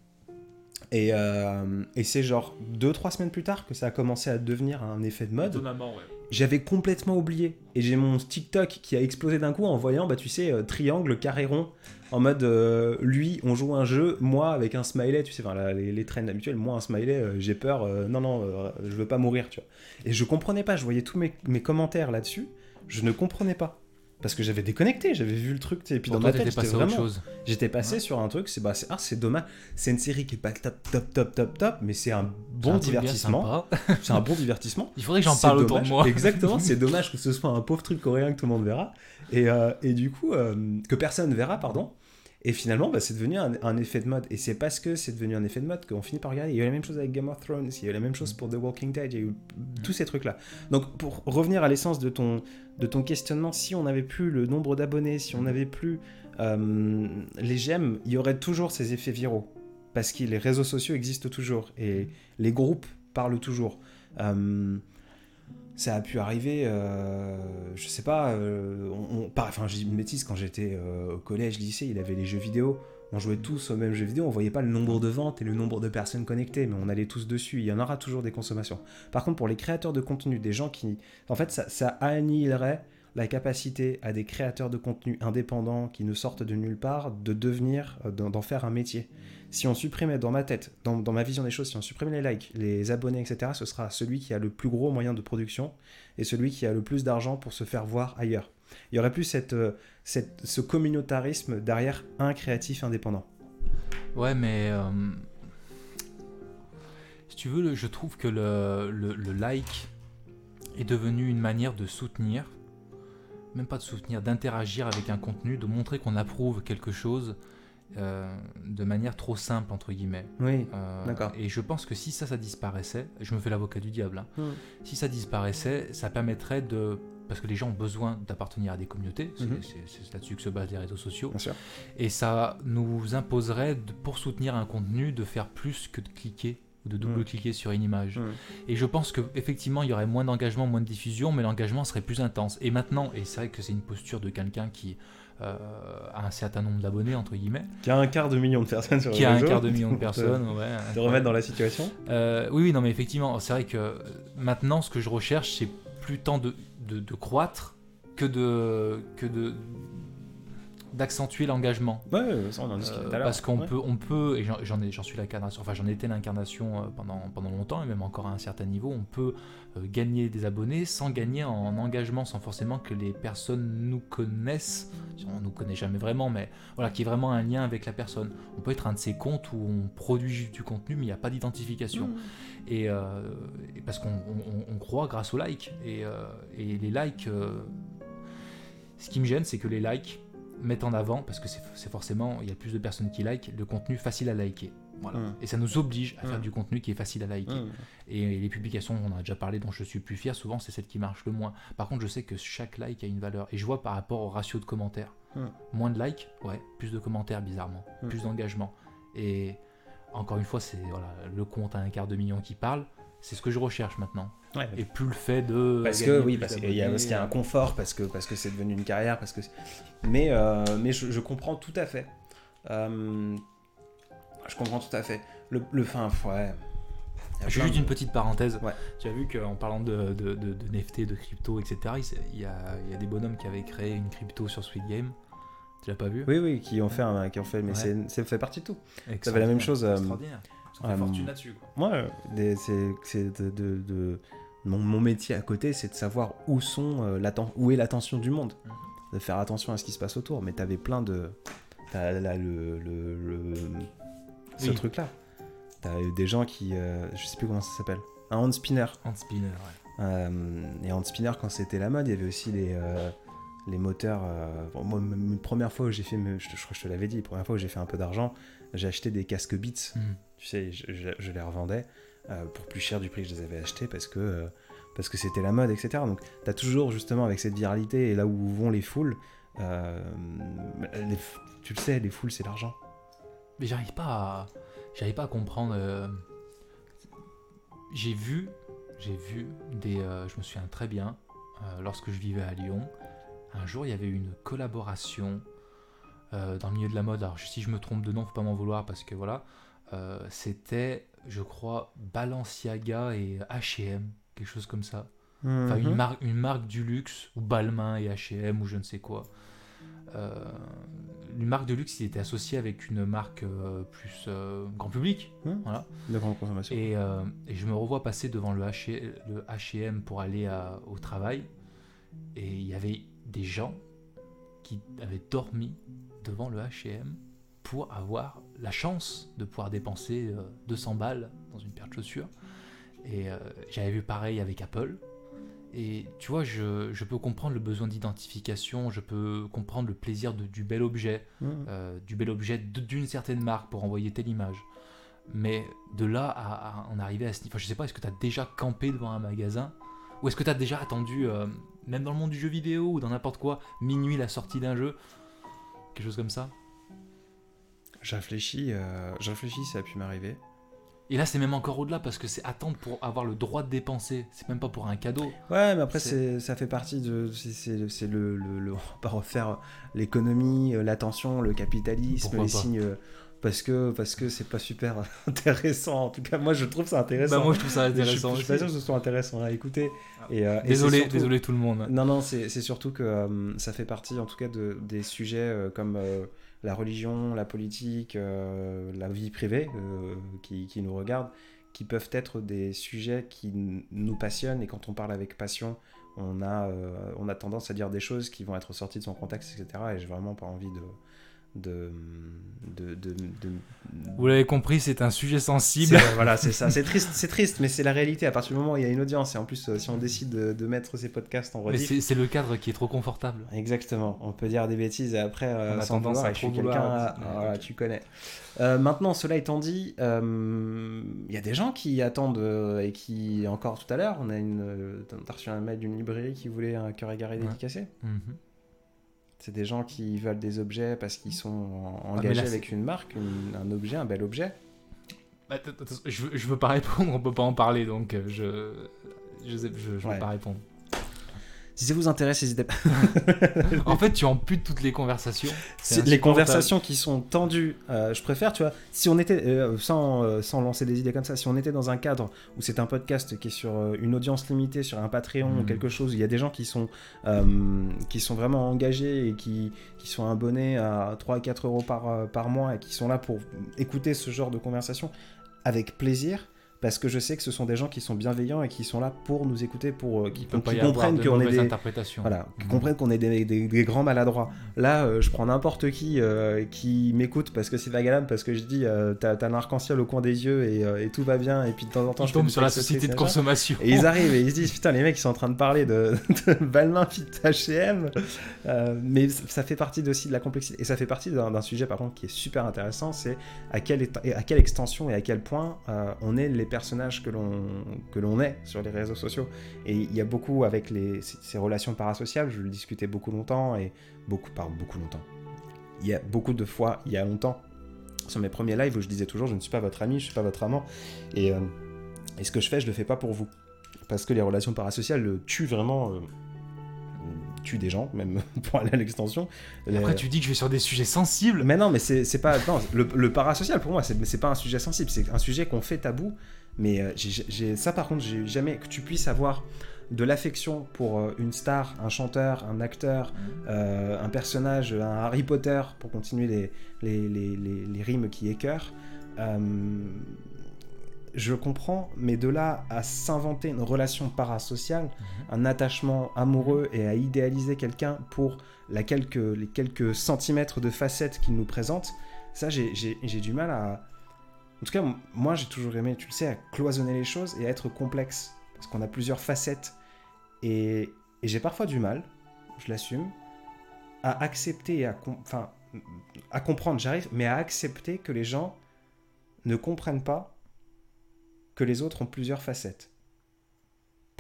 Et, euh, et c'est genre 2-3 semaines plus tard que ça a commencé à devenir un effet de mode. Ouais. J'avais complètement oublié. Et j'ai mon TikTok qui a explosé d'un coup en voyant, bah tu sais, euh, triangle, carré rond, en mode euh, lui, on joue un jeu, moi avec un smiley, tu sais, enfin la- les, les trends habituels, moi un smiley, j'ai peur, non, non, je veux pas mourir, tu vois. Et je comprenais pas, je voyais tous mes, mes commentaires là-dessus, je ne comprenais pas. Parce que j'avais déconnecté, j'avais vu le truc, et puis Pour dans toi, ma tête, j'étais passé à autre vraiment... chose. J'étais passé Ouais. sur un truc, c'est bah, c'est ah, c'est dommage. C'est une série qui est pas top, top, top, top, top, mais c'est un bon un divertissement. C'est un bon divertissement. Il faudrait que j'en parle autour de dommage. moi. Exactement, c'est dommage que ce soit un pauvre truc coréen que tout le monde verra. Et, euh, et du coup, euh, que personne verra, pardon. Et finalement, bah, c'est devenu un, effet de mode. Et c'est parce que c'est devenu un effet de mode qu'on finit par regarder. Il y a eu la même chose avec Game of Thrones, il y a eu la même chose pour The Walking Dead, il y a eu tous ces trucs-là. Donc, pour revenir à l'essence de ton, de ton questionnement, si on n'avait plus le nombre d'abonnés, si on n'avait plus euh, les j'aime, il y aurait toujours ces effets viraux. Parce que les réseaux sociaux existent toujours et les groupes parlent toujours. Euh, ça a pu arriver, euh, je sais pas, euh, enfin dis une bêtise, quand j'étais euh, au collège, lycée, il avait les jeux vidéo, on jouait tous au même jeu vidéo, on voyait pas le nombre de ventes et le nombre de personnes connectées, mais on allait tous dessus, il y en aura toujours des consommations. Par contre, pour les créateurs de contenu, des gens qui... En fait, ça, ça annihilerait la capacité à des créateurs de contenu indépendants qui ne sortent de nulle part de devenir, euh, d'en faire un métier. Si on supprimait dans ma tête, dans, dans ma vision des choses, si on supprimait les likes, les abonnés, etc., ce sera celui qui a le plus gros moyen de production et celui qui a le plus d'argent pour se faire voir ailleurs. Il y aurait plus cette, euh, cette- ce communautarisme derrière un créatif indépendant. Ouais, mais euh, si tu veux, je trouve que le, le- le like est devenu une manière de soutenir, même pas de soutenir, d'interagir avec un contenu, de montrer qu'on approuve quelque chose euh, de manière trop simple entre guillemets. Oui. Euh, D'accord. Et je pense que si ça, ça disparaissait, je me fais l'avocat du diable. hein, Hmm. si ça disparaissait, ça permettrait de parce que les gens ont besoin d'appartenir à des communautés, c'est Mhm. c'est- là-dessus que se basent les réseaux sociaux, Bien sûr. et ça nous imposerait, de- pour soutenir un contenu, de faire plus que de cliquer ou de double-cliquer sur une image. Mhm. Et je pense que effectivement, il y aurait moins d'engagement, moins de diffusion, mais l'engagement serait plus intense. Et maintenant, et c'est vrai que c'est une posture de quelqu'un qui euh, a un certain nombre d'abonnés entre guillemets, Qui a un quart de million de personnes sur qui le a un quart de million de te- personnes, ouais, Te incroyable. remettre dans la situation. Euh, oui, oui, non, mais effectivement, c'est vrai que euh, maintenant, ce que je recherche, c'est plus tant de, de, de croître que de que de d'accentuer l'engagement. Ouais, ça on en discutait Euh, tout à l'heure. parce qu'on Ouais. peut, on peut, et j'en- suis l'incarnation, enfin j'en étais l'incarnation euh, pendant, pendant longtemps, et même encore à un certain niveau, on peut euh, gagner des abonnés sans gagner en engagement, sans forcément que les personnes nous connaissent. On nous connaît jamais vraiment, mais voilà, qu'il y ait vraiment un lien avec la personne. On peut être un de ces comptes où on produit du contenu, mais il n'y a pas d'identification. Mmh. Et, euh, et parce qu'on on- on- on croit grâce aux likes. Et, euh, et les likes, euh, ce qui me gêne, c'est que les likes mettent en avant, parce que c'est forcément, il y a plus de personnes qui like, le contenu facile à liker. Voilà. Mm. Et ça nous oblige à faire Mm. du contenu qui est facile à liker. Mmh. Et les publications, on en a déjà parlé, dont je suis plus fier, souvent c'est celle qui marche le moins. Par contre, je sais que chaque like a une valeur. Et je vois par rapport au ratio de commentaires. Mm. Moins de likes, ouais, plus de commentaires bizarrement, plus d'engagement. Et encore une fois, c'est voilà, le compte à un quart de million qui parle. C'est ce que je recherche maintenant. Ouais. Et plus le fait de. Parce que oui, parce qu'il y, a- y un confort, parce que parce que c'est devenu une carrière, parce que. Mais euh, mais je, je comprends tout à fait. Euh, je comprends tout à fait. Le le fin ouais. Plein juste de- une petite parenthèse. Ouais. Tu as vu qu'en parlant de, de, de, NFT, de crypto, etc., il y a, il y a des bonhommes qui avaient créé une crypto sur Sweet Game. Tu l'as pas vu? Oui oui, qui ont fait un, qui ont fait, mais c'est c'est fait partie de tout. Extraordinaire. fait la même chose, euh, Extraordinaire. Fait euh, fortune là-dessus. Moi, des- c'est de, de- de- mon, mon métier à côté, c'est de savoir où sont euh, où est l'attention du monde, Mhm. de faire attention à ce qui se passe autour. Mais t'avais plein de, t'as là le, le, le- ce Oui. truc là. T'as eu des gens qui, euh, je sais plus comment ça s'appelle, un hand spinner. Hand spinner, ouais. Euh, et hand spinner quand c'était la mode, il y avait aussi les euh, les moteurs. euh, bon, moi, première fois où j'ai fait, je, je crois que je te l'avais dit, première fois où j'ai fait un peu d'argent, j'ai acheté des casques Beats Mhm. tu sais, je, je- je les revendais euh, pour plus cher du prix que je les avais achetés parce que euh, parce que c'était la mode, etc. Donc, tu as toujours justement avec cette viralité et là où vont les foules, euh, les tu le sais, les foules c'est l'argent. Mais j'arrive pas à, j'arrive pas à comprendre. J'ai vu, j'ai vu des, je me souviens très bien, lorsque je vivais à Lyon, un jour il y avait une collaboration euh, dans le milieu de la mode. Alors si je me trompe de nom, faut pas m'en vouloir parce que voilà, euh, c'était, je crois, Balenciaga et H&M, quelque chose comme ça. Enfin, une, Mhm. marque, une marque du luxe, ou Balmain et H&M, ou je ne sais quoi. Euh, une marque de luxe, il était associé avec une marque plus grand public. Mhm. Voilà. de grande consommation. Et, et je me revois passer devant le, H- le H&M pour aller à- au travail. Et il y avait des gens qui avaient dormi devant le H&M pour avoir la chance de pouvoir dépenser euh, 200 balles dans une paire de chaussures. Et euh, j'avais vu pareil avec Apple. Et tu vois, je, je peux comprendre le besoin d'identification, je peux comprendre le plaisir de- du bel objet, Mhm. euh, du bel objet d'une certaine marque pour envoyer telle image. Mais de là à, à en arriver à ce niveau, enfin, je sais pas, est-ce que tu as déjà campé devant un magasin? Ou est-ce que tu as déjà attendu, euh, même dans le monde du jeu vidéo ou dans n'importe quoi, minuit la sortie d'un jeu Quelque chose comme ça Je réfléchis, euh, ça a pu m'arriver. Et là, c'est même encore au-delà parce que c'est attendre pour avoir le droit de dépenser. C'est même pas pour un cadeau. Ouais, mais après, C'est- ça fait partie de. C'est, c'est- c'est le, le, le- On va refaire l'économie, euh, l'attention, le capitalisme, Pourquoi les pas signes. Parce que, parce que c'est pas super intéressant. En tout cas, moi, je trouve ça intéressant. Bah, moi, je trouve ça intéressant. Je suis pas sûr que ce soit intéressant à écouter. Ah. Et, euh, et Désolé, surtout- désolé tout le monde. Non, non, c'est, surtout que euh, ça fait partie, en tout cas, de, des sujets euh, comme la religion, la politique, la vie privée qui, qui nous regardent, qui peuvent être des sujets qui nous passionnent. Et quand on parle avec passion, on a, on a tendance à dire des choses qui vont être sorties de son contexte, etc. Et j'ai vraiment pas envie de, de, de, de, de- Vous l'avez compris, c'est un sujet sensible. Voilà, c'est ça. C'est triste, c'est triste, mais c'est la réalité. À partir du moment où il y a une audience, et en plus, euh, si on décide de, de mettre ces podcasts en Mais rediff, c'est le cadre qui est trop confortable. exactement, on peut dire des bêtises et après, euh, On a sans tendance vouloir, à je suis trop quelqu'un, voilà, tu connais. Euh, maintenant, cela étant dit, euh, il y a des gens qui attendent euh, et qui, encore tout à l'heure, on a une, euh, t'as reçu un mail d'une librairie qui voulait un cœur égaré Ouais. dédicacé. Mhm. C'est des gens qui veulent des objets parce qu'ils sont en- Ah, engagés là, avec une marque, une- un objet, un bel objet. Bah, je, veux, je veux pas répondre, on peut pas en parler, donc euh, je je, je, veux pas répondre. Si ça vous intéresse, n'hésitez pas. En fait, tu amputes toutes les conversations. Les conversations qui sont tendues, euh, je préfère, tu vois, si on était, euh, sans, euh, sans lancer des idées comme ça, si on était dans un cadre où c'est un podcast qui est sur euh, une audience limitée, sur un Patreon ou Mhm. quelque chose, où il y a des gens qui sont, euh, qui sont vraiment engagés et qui, qui sont abonnés à 3 à 4 euros par, euh, par mois et qui sont là pour écouter ce genre de conversation avec plaisir. Parce que je sais que ce sont des gens qui sont bienveillants et qui sont là pour nous écouter, pour euh, qui, peut qui comprennent qu'on est des, voilà, qui Mhm. comprennent qu'on est des, des- des grands maladroits. Là, euh, je prends n'importe qui euh, qui m'écoute parce que c'est vagabond, parce que je dis euh, t'as un arc-en-ciel au coin des yeux et, euh, et tout va bien, et puis de temps en temps Ils je des sur la société de consommation. Et ils arrivent et ils se disent putain les mecs ils sont en train de parler de, de Balmain fit H&M Euh, mais ça fait partie aussi de la complexité et ça fait partie d'un sujet par contre qui est super intéressant c'est à quelle, à quelle extension et à quel point on est les personnages que l'on est sur les réseaux sociaux. Et il y a beaucoup avec les, ces, relations parasociales je le discutais beaucoup longtemps et beaucoup par beaucoup longtemps. Il y a beaucoup de fois il y a longtemps sur mes premiers lives où je disais toujours je ne suis pas votre ami je suis pas votre amant. Et, euh, et ce que je fais je le fais pas pour vous. Parce que les relations parasociales euh, tuent vraiment euh, tuent des gens même pour aller à l'extension. Après, tu dis que je vais sur des sujets sensibles. mais non mais c'est pas non, le, le parasocial pour moi c'est pas un sujet sensible c'est un sujet qu'on fait tabou mais euh, ça par contre j'ai jamais que tu puisses avoir de l'affection pour euh, une star, un chanteur, un acteur, euh, un personnage, un Harry Potter, pour continuer les, les, les, les- les rimes qui écœurent. Je comprends, mais de là à s'inventer une relation parasociale, un attachement amoureux et à idéaliser quelqu'un pour la quelques, les quelques centimètres de facettes qu'il nous présente, ça j'ai du mal à... En tout cas, moi j'ai toujours aimé, tu le sais, à cloisonner les choses et à être complexe, parce qu'on a plusieurs facettes. Et, j'ai parfois du mal, je l'assume, à accepter et enfin, à comprendre, j'arrive, mais à accepter que les gens ne comprennent pas que les autres ont plusieurs facettes.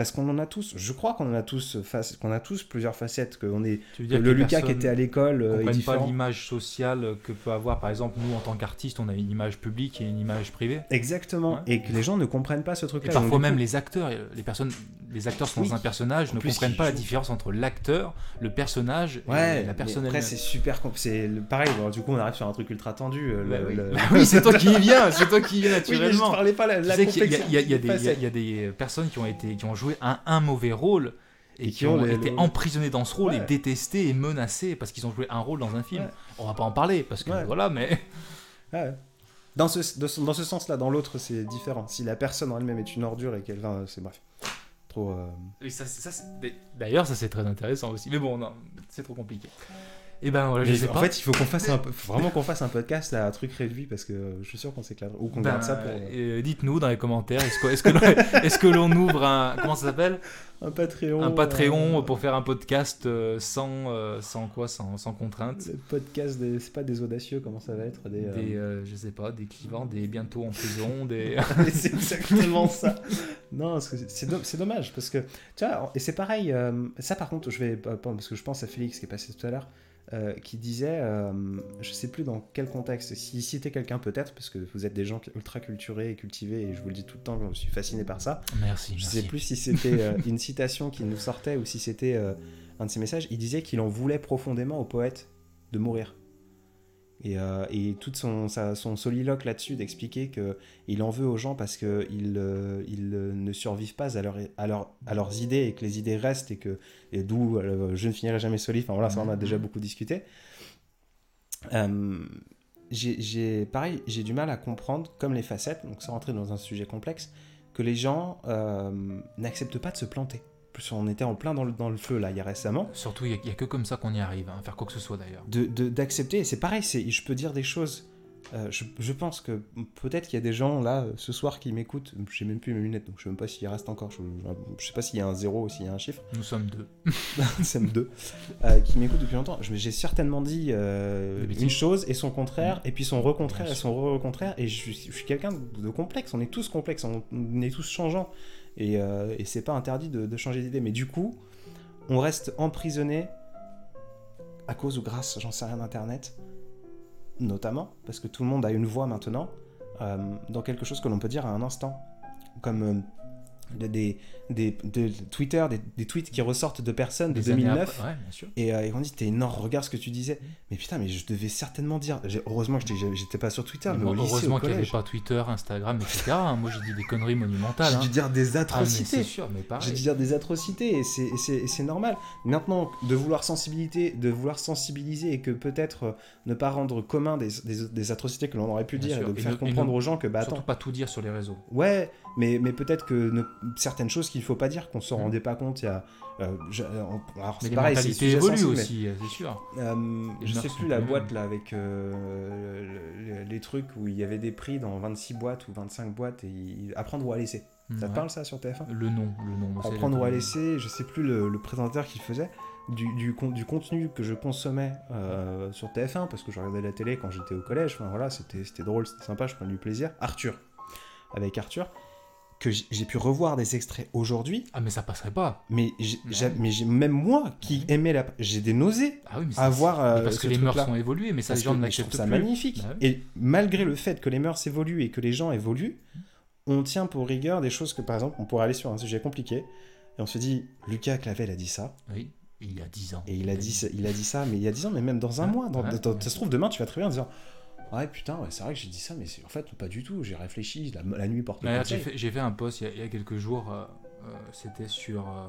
Parce qu'on en a tous, je crois qu'on en a tous, qu'on a tous plusieurs facettes, qu'on est Tu que le que les Lucas qui était à l'école euh, est pas l'image sociale que peut avoir, par exemple, nous en tant qu'artistes, on a une image publique et une image privée. Exactement, Ouais. et que les gens ne comprennent pas ce truc-là. parfois Donc, même coup- les acteurs, les personnes, les acteurs sont Oui. dans un personnage, En ne comprennent pas la jouent. différence entre l'acteur, le personnage Ouais, et la personne après c'est super c'est le- pareil. du coup, on arrive sur un truc ultra tendu. euh, Bah le- oui, le- Bah oui, c'est toi qui y viens, c'est toi qui y viens Oui, mais je naturellement. parlais pas la, Tu la sais y a- il y, y a des personnes qui ont, été, qui ont joué un, un mauvais rôle et, Et qui, ont ont les- été le- emprisonnés dans ce rôle Ouais. et détestés et menacés parce qu'ils ont joué un rôle dans un film. Ouais. On va pas en parler parce que Ouais. voilà, mais. Dans ce, de dans ce sens-là, dans l'autre, c'est différent. Si la personne en elle-même est une ordure et qu'elle va. C'est bref. Trop. euh, d'ailleurs ça c'est très intéressant aussi. Mais bon, non, c'est trop compliqué. Et ben voilà, je mais sais en pas. fait, il faut qu'on fasse un faut vraiment qu'on fasse un podcast à un truc réduit parce que je suis sûr qu'on s'éclate. Ou qu'on Ben, garde ça pour euh, euh, Dites-nous dans les commentaires, est-ce que, est-ce que, l'on- est-ce que l'on ouvre un. Comment ça s'appelle? Un Patreon. Un Patreon euh, pour faire un podcast sans, sans quoi sans, sans contrainte Le podcast, des... c'est pas des audacieux, comment ça va être des, Des, euh, je sais pas, des clivants, des bientôt en prison, des. C'est exactement ça. Non, c'est- c'est do- c'est dommage parce que tu vois, et c'est pareil. ça, par contre, je vais parce que je pense à Félix qui est passé tout à l'heure, euh, qui disait, euh, je sais plus dans quel contexte, s'il citait quelqu'un peut-être, parce que vous êtes des gens ultra culturés et cultivés, et je vous le dis tout le temps, je suis fasciné par ça. Merci, Je merci. sais plus si c'était euh, une citation qui nous sortait ou si c'était euh, un de ses messages. Il disait qu'il en voulait profondément au poète de mourir. Et, euh, et tout son, soliloque là-dessus d'expliquer que il en veut aux gens parce qu'ils euh, ils, euh, ne survivent pas à, leur, à, leur- à leurs idées et que les idées restent et que et d'où euh, je ne finirai jamais solide. Enfin voilà, ça on a déjà beaucoup discuté. Euh, pareil, j'ai du mal à comprendre, comme les facettes, donc sans rentrer dans un sujet complexe, que les gens euh, n'acceptent pas de se planter. Plus on était en plein dans le, dans le feu là, il y a récemment. Surtout, il n'y a, que comme ça qu'on y arrive, hein, à faire quoi que ce soit d'ailleurs. D'accepter, de, d'accepter c'est pareil, c'est, je peux dire des choses euh, je, pense que peut-être qu'il y a des gens là ce soir qui m'écoutent. Je sais même plus mes lunettes, donc je sais même pas s'il reste encore. Je, je sais pas s'il y a un zéro ou s'il y a un chiffre. Nous sommes deux. Nous sommes deux. Euh, qui m'écoutent depuis longtemps. J'ai certainement dit euh, une chose et son contraire, mm. et puis son re-contraire et son re-contraire. Et je, suis quelqu'un de complexe. On est tous complexes, on, est tous changeants. Et, et c'est pas interdit de, changer d'idée. Mais du coup, on reste emprisonné à cause ou grâce, j'en sais rien, d'Internet notamment, parce que tout le monde a une voix maintenant, euh, dans quelque chose que l'on peut dire à un instant. Comme euh, des, des, Twitter, des, tweets qui ressortent de personnes de 2009. Et, euh, et, on dit, t'es énorme, regarde ce que tu disais. Mais putain, mais je devais certainement dire. Heureusement que j'étais pas sur Twitter, mais, Heureusement qu'il n'y avait pas Twitter, Instagram, etc. Hein. moi, j'ai dit des conneries monumentales. J'ai dû hein. dire des ah, atrocités. j'ai dû dire des atrocités, et c'est normal. Maintenant, de vouloir, sensibiliser, de vouloir sensibiliser et que peut-être euh, ne pas rendre commun des, des, atrocités que l'on aurait pu dire, et de faire comprendre aux gens que. Bah, surtout pas tout dire sur les réseaux. Ouais, mais, mais peut-être que ne, certaines choses qu'il faut pas dire, qu'on se mm. rendait pas compte il y a. Euh, euh alors c'est pareil, c'est évolue aussi, c'est sûr. Euh, je sais plus la boîte là avec euh, les, trucs où il y avait des prix dans 26 boîtes ou 25 boîtes et apprendre ou à laisser. Ça te parle ça sur TF1 Le nom, le nom. Apprendre ou à laisser, je sais plus le, présentateur qui faisait. Du, du, du, contenu que je consommais sur TF1 parce que je regardais la télé quand j'étais au collège. Enfin voilà, c'était drôle, c'était sympa, je prenais du plaisir. Arthur, avec Arthur que j'ai pu revoir des extraits aujourd'hui. Ah, mais ça passerait pas. Mais, mais même moi qui aimais la. J'ai des nausées ah oui, mais à voir. Euh, parce que les mœurs ont évolué, mais ça, les gens ne l'acceptent plus. ça magnifique. Bah et malgré le fait que les mœurs évoluent et que les gens évoluent, on tient pour rigueur des choses que, par exemple, on pourrait aller sur un sujet compliqué et on se dit Lucas Clavel a dit ça. Oui. Il y a 10 ans. Et il a, dit, il a dit ça, mais il y a 10 ans, mais même dans un mois. Dans, ça se trouve, demain, tu vas très bien en disant Ouais, putain, c'est vrai que j'ai dit ça, mais en fait, pas du tout. J'ai réfléchi, la, nuit porte J'ai fait, fait, un post il y, a, quelques jours, euh, euh, c'était sur, euh,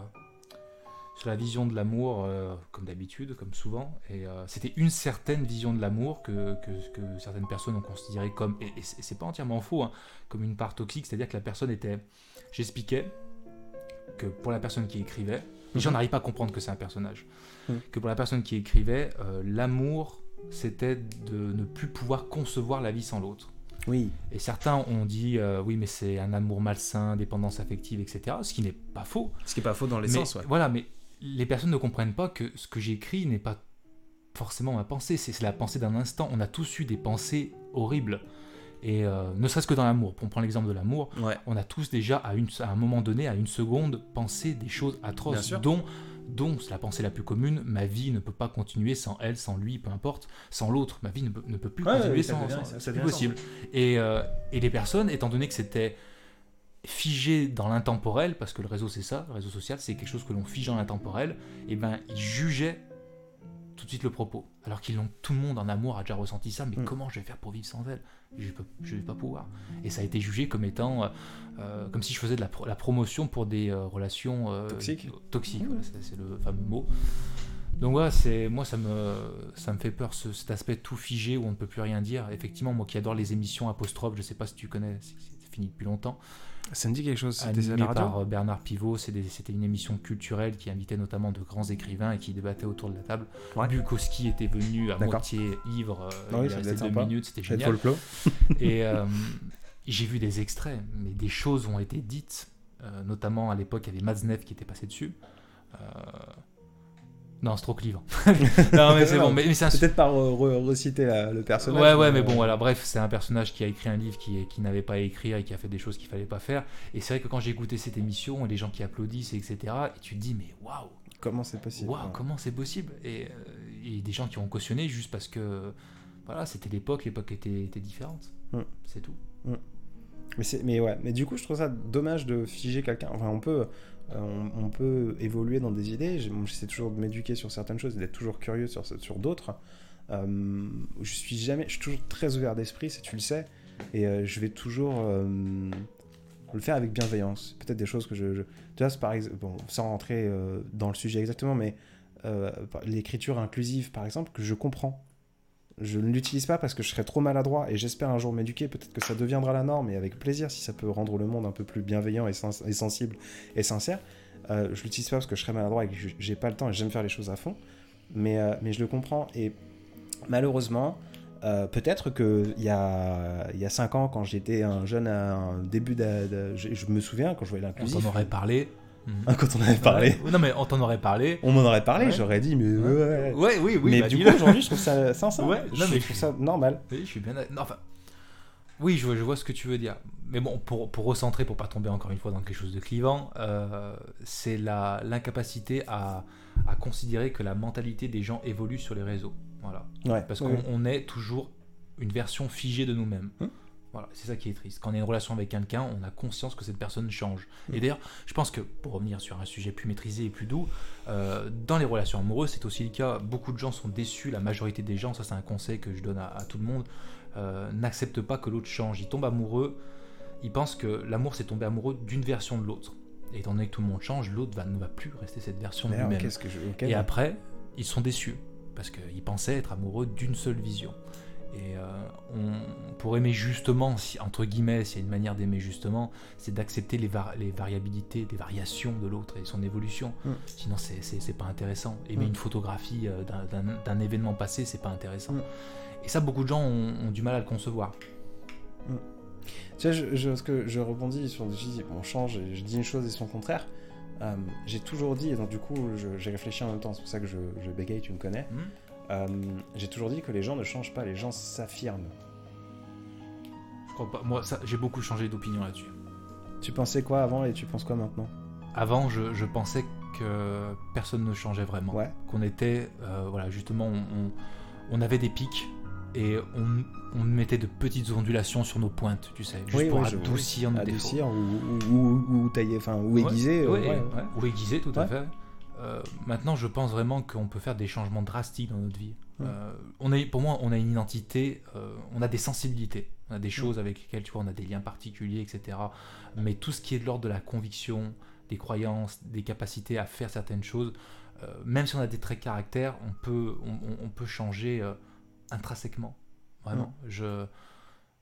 sur la vision de l'amour, comme d'habitude, comme souvent. Et c'était une certaine vision de l'amour que, que, que, certaines personnes ont considéré comme, et, c'est pas entièrement faux, hein, comme une part toxique, c'est-à-dire que la personne était. J'expliquais que pour la personne qui écrivait, gens mhm. n'arrivent pas à comprendre que c'est un personnage, mhm. que pour la personne qui écrivait, l'amour c'était de ne plus pouvoir concevoir la vie sans l'autre. Oui. Et certains ont dit euh, oui, mais c'est un amour malsain, dépendance affective, etc. Ce qui n'est pas faux. Ce qui n'est pas faux dans l'essence, ouais. Voilà, mais les personnes ne comprennent pas que ce que j'écris n'est pas forcément ma pensée, c'est la pensée d'un instant. On a tous eu des pensées horribles. Et euh, ne serait-ce que dans l'amour, pour prendre l'exemple de l'amour, on a tous déjà à, une, à un moment donné, à une seconde, pensé des choses atroces, dont donc, la pensée la plus commune, ma vie ne peut pas continuer sans elle, sans lui, peu importe, sans l'autre. Ma vie ne peut, plus continuer sans, c'est plus possible. Et, euh, et, les personnes, étant donné que c'était figé dans l'intemporel, parce que le réseau c'est ça, le réseau social c'est quelque chose que l'on fige dans l'intemporel, et eh ben ils jugeaient tout de suite le propos. Alors qu'ils l'ont, tout le monde en amour a déjà ressenti ça, mais mm. comment je vais faire pour vivre sans elle? Je ne vais pas pouvoir. Et ça a été jugé comme étant, euh, euh, comme si je faisais de la, promotion pour des euh, relations toxiques. Toxiques, c'est, le fameux mot. Donc voilà, c'est moi ça me ça me fait peur cet aspect tout figé où on ne peut plus rien dire. Effectivement, moi qui adore les émissions apostrophes, je sais pas si tu connais, c'est, fini depuis longtemps. Ça me dit quelque chose. Animé par euh, Bernard Pivot, c'était une émission culturelle qui invitait notamment de grands écrivains et qui débattait autour de la table. Bukowski était venu à moitié ivre, euh, ah il restait deux minutes, c'était génial. et euh, j'ai vu des extraits, mais des choses ont été dites, notamment à l'époque il y avait Maznev qui était passé dessus. Non, c'est trop clivant. non, mais c'est bon. Mais, Peut-être par reciter le personnage. Ouais, ouais, mais bon, voilà. Bref, c'est un personnage qui a écrit un livre qui, qui n'avait pas à écrire et qui a fait des choses qu'il fallait pas faire. Et c'est vrai que quand j'ai écouté cette émission, les gens qui applaudissent, etc., et tu te dis, mais waouh Comment c'est possible? Waouh, comment c'est possible? Et, euh, et, des gens qui ont cautionné juste parce que, voilà, c'était l'époque, l'époque était, était différente. Mm. C'est tout. Mm. Mais, mais ouais, mais du coup, je trouve ça dommage de figer quelqu'un. Enfin, on peut, euh, on, peut évoluer dans des idées. J'essaie toujours de m'éduquer sur certaines choses, d'être toujours curieux sur, sur d'autres. Euh, je suis jamais, je suis toujours très ouvert d'esprit, si tu le sais, et euh, je vais toujours le faire avec bienveillance. Peut-être des choses que je, je tu vois, par exemple, bon, sans rentrer dans le sujet exactement, mais l'écriture inclusive, par exemple, que je comprends. Je ne l'utilise pas parce que je serais trop maladroit et j'espère un jour m'éduquer. Peut-être que ça deviendra la norme et avec plaisir si ça peut rendre le monde un peu plus bienveillant et, sensible et sincère. Euh, je l'utilise pas parce que je serais maladroit et que j'ai pas le temps et j'aime faire les choses à fond. Mais, euh, mais je le comprends. Et malheureusement, euh, peut-être qu'il y a, y a 5 ans, quand j'étais un jeune, un début de, je, me souviens quand je voyais l'inclusif. On t'en aurait parlé. Ah, quand on avait parlé. non, mais on t'en aurait parlé. On m'en aurait parlé, j'aurais dit, mais ouais. Ouais, oui, oui. Mais bah, du coup, aujourd'hui, je trouve ça sensé. Ouais, je, non, mais je trouve ça normal. Oui, je suis bien. Non, enfin. Oui, je vois, je vois ce que tu veux dire. Mais bon, pour, pour recentrer, pour pas tomber encore une fois dans quelque chose de clivant, euh, c'est l'incapacité à, à considérer que la mentalité des gens évolue sur les réseaux. Voilà. Ouais. Parce qu'on on est toujours une version figée de nous-mêmes. Hum. Voilà, c'est ça qui est triste. Quand on a une relation avec quelqu'un, on a conscience que cette personne change. Et d'ailleurs, je pense que, pour revenir sur un sujet plus maîtrisé et plus doux, euh, dans les relations amoureuses, c'est aussi le cas. Beaucoup de gens sont déçus, la majorité des gens, ça c'est un conseil que je donne à, à tout le monde, euh, n'acceptent pas que l'autre change. Ils tombent amoureux, ils pensent que l'amour c'est tomber amoureux d'une version de l'autre. Et étant donné que tout le monde change, l'autre va, ne va plus rester cette version de lui-même. je. Et bon. après, ils sont déçus parce qu'ils pensaient être amoureux d'une seule vision. Et euh, on, pour aimer justement, si, entre guillemets, s'il y a une manière d'aimer justement, c'est d'accepter les, var- les variabilités, les variations de l'autre et son évolution. Mm. Sinon, c'est- pas intéressant. Aimer Mm. une photographie euh, d'un- événement passé, c'est pas intéressant. Mm. Et ça, beaucoup de gens ont, ont du mal à le concevoir. Tu vois, je, je, ce que je rebondis sur je dis, on change et je dis une chose et son contraire. Euh, j'ai toujours dit, et donc du coup j'ai réfléchi en même temps, c'est pour ça que je, je bégaye, tu me connais. Euh, j'ai toujours dit que les gens ne changent pas, les gens s'affirment. Je crois pas. Moi, ça, j'ai beaucoup changé d'opinion là-dessus. Tu pensais quoi avant et tu penses quoi maintenant? Avant, je, je pensais que personne ne changeait vraiment. Ouais. qu'on était, euh, voilà, justement, on, on- on avait des pics et on, on mettait de petites ondulations sur nos pointes, tu sais, juste Oui, pour oui, je- adoucir nos défauts. Adoucir ou, ou, ou, ou tailler, enfin, ou aiguiser. euh, ouais, ouais, ou aiguiser, tout à fait. Euh, maintenant, je pense vraiment qu'on peut faire des changements drastiques dans notre vie. Euh, on pour moi, on a une identité, euh, on a des sensibilités, on a des choses avec lesquelles tu vois, on a des liens particuliers, etc. Mais tout ce qui est de l'ordre de la conviction, des croyances, des capacités à faire certaines choses, même si on a des traits de caractère, on peut, on, on- on peut changer intrinsèquement. Vraiment. Je,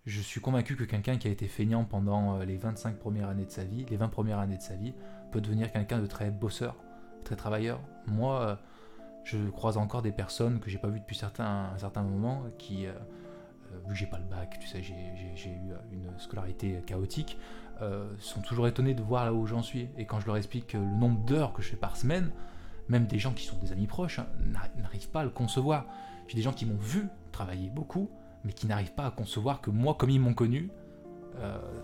je suis convaincu que quelqu'un qui a été feignant pendant les 25 premières années de sa vie, les 20 premières années de sa vie, peut devenir quelqu'un de très bosseur, très travailleur. Moi, euh, je croise encore des personnes que j'ai pas vues depuis certains, un certain moment qui, euh, euh, vu que j'ai pas le bac, tu sais, j'ai eu une scolarité chaotique, sont toujours étonnés de voir là où j'en suis. Et quand je leur explique le nombre d'heures que je fais par semaine, même des gens qui sont des amis proches hein, n'arri- n'arrivent pas à le concevoir. J'ai des gens qui m'ont vu travailler beaucoup, mais qui n'arrivent pas à concevoir que moi, comme ils m'ont connu,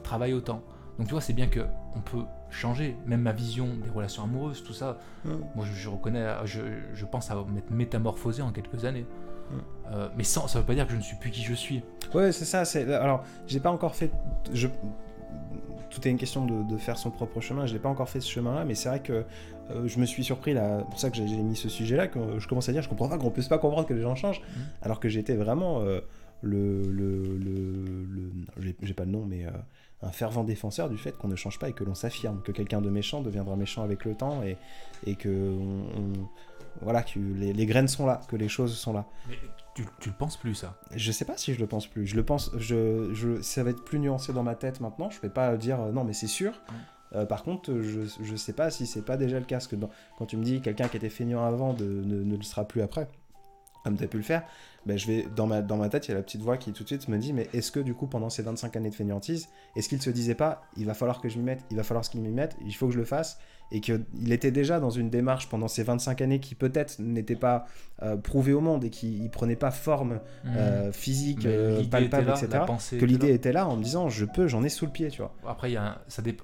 travaille autant. Donc tu vois, c'est bien que on peut changer, même ma vision des relations amoureuses, tout ça. Mm. Moi, je, je reconnais, je, je pense à m'être métamorphosé en quelques années. Mm. Euh, mais sans, ça veut pas dire que je ne suis plus qui je suis. Ouais, c'est ça. C'est alors, j'ai pas encore fait. Je... Tout est une question de, de faire son propre chemin. Je n'ai pas encore fait ce chemin-là, mais c'est vrai que euh, je me suis surpris là. C'est pour ça que j'ai mis ce sujet-là. Que je commence à dire, je comprends pas qu'on puisse pas comprendre que les gens changent, Mhm. alors que j'étais vraiment euh, le, le, le, le- j'ai- j'ai pas le nom, mais euh, un fervent défenseur du fait qu'on ne change pas et que l'on s'affirme, que quelqu'un de méchant deviendra méchant avec le temps et, et que on- on- voilà, que les, les graines sont là, que les choses sont là. Mais tu, tu le penses plus, ça? Je sais pas si je le pense plus. Je le pense, je, je, ça va être plus nuancé dans ma tête maintenant. Je vais pas dire euh, non, mais c'est sûr. Euh, par contre, je, je sais pas si c'est pas déjà le cas. Parce que dans- quand tu me dis quelqu'un qui était feignant avant de, ne, ne le sera plus après, comme tu as pu le faire, ben je vais, dans, ma, dans ma tête, il y a la petite voix qui tout de suite me dit Mais est-ce que du coup, pendant ces 25 années de feignantise, est-ce qu'il se disait pas Il va falloir que je m'y mette, il va falloir ce qu'il m'y mette, il faut que je le fasse et qu'il était déjà dans une démarche pendant ces 25 années qui peut-être n'était pas euh, prouvée au monde et qui ne prenait pas forme euh, physique, Mmh. Euh, palpable, là, etc. Que l'idée était là en me disant je peux, j'en ai sous le pied, tu vois. Après, il y a un- ça dépend.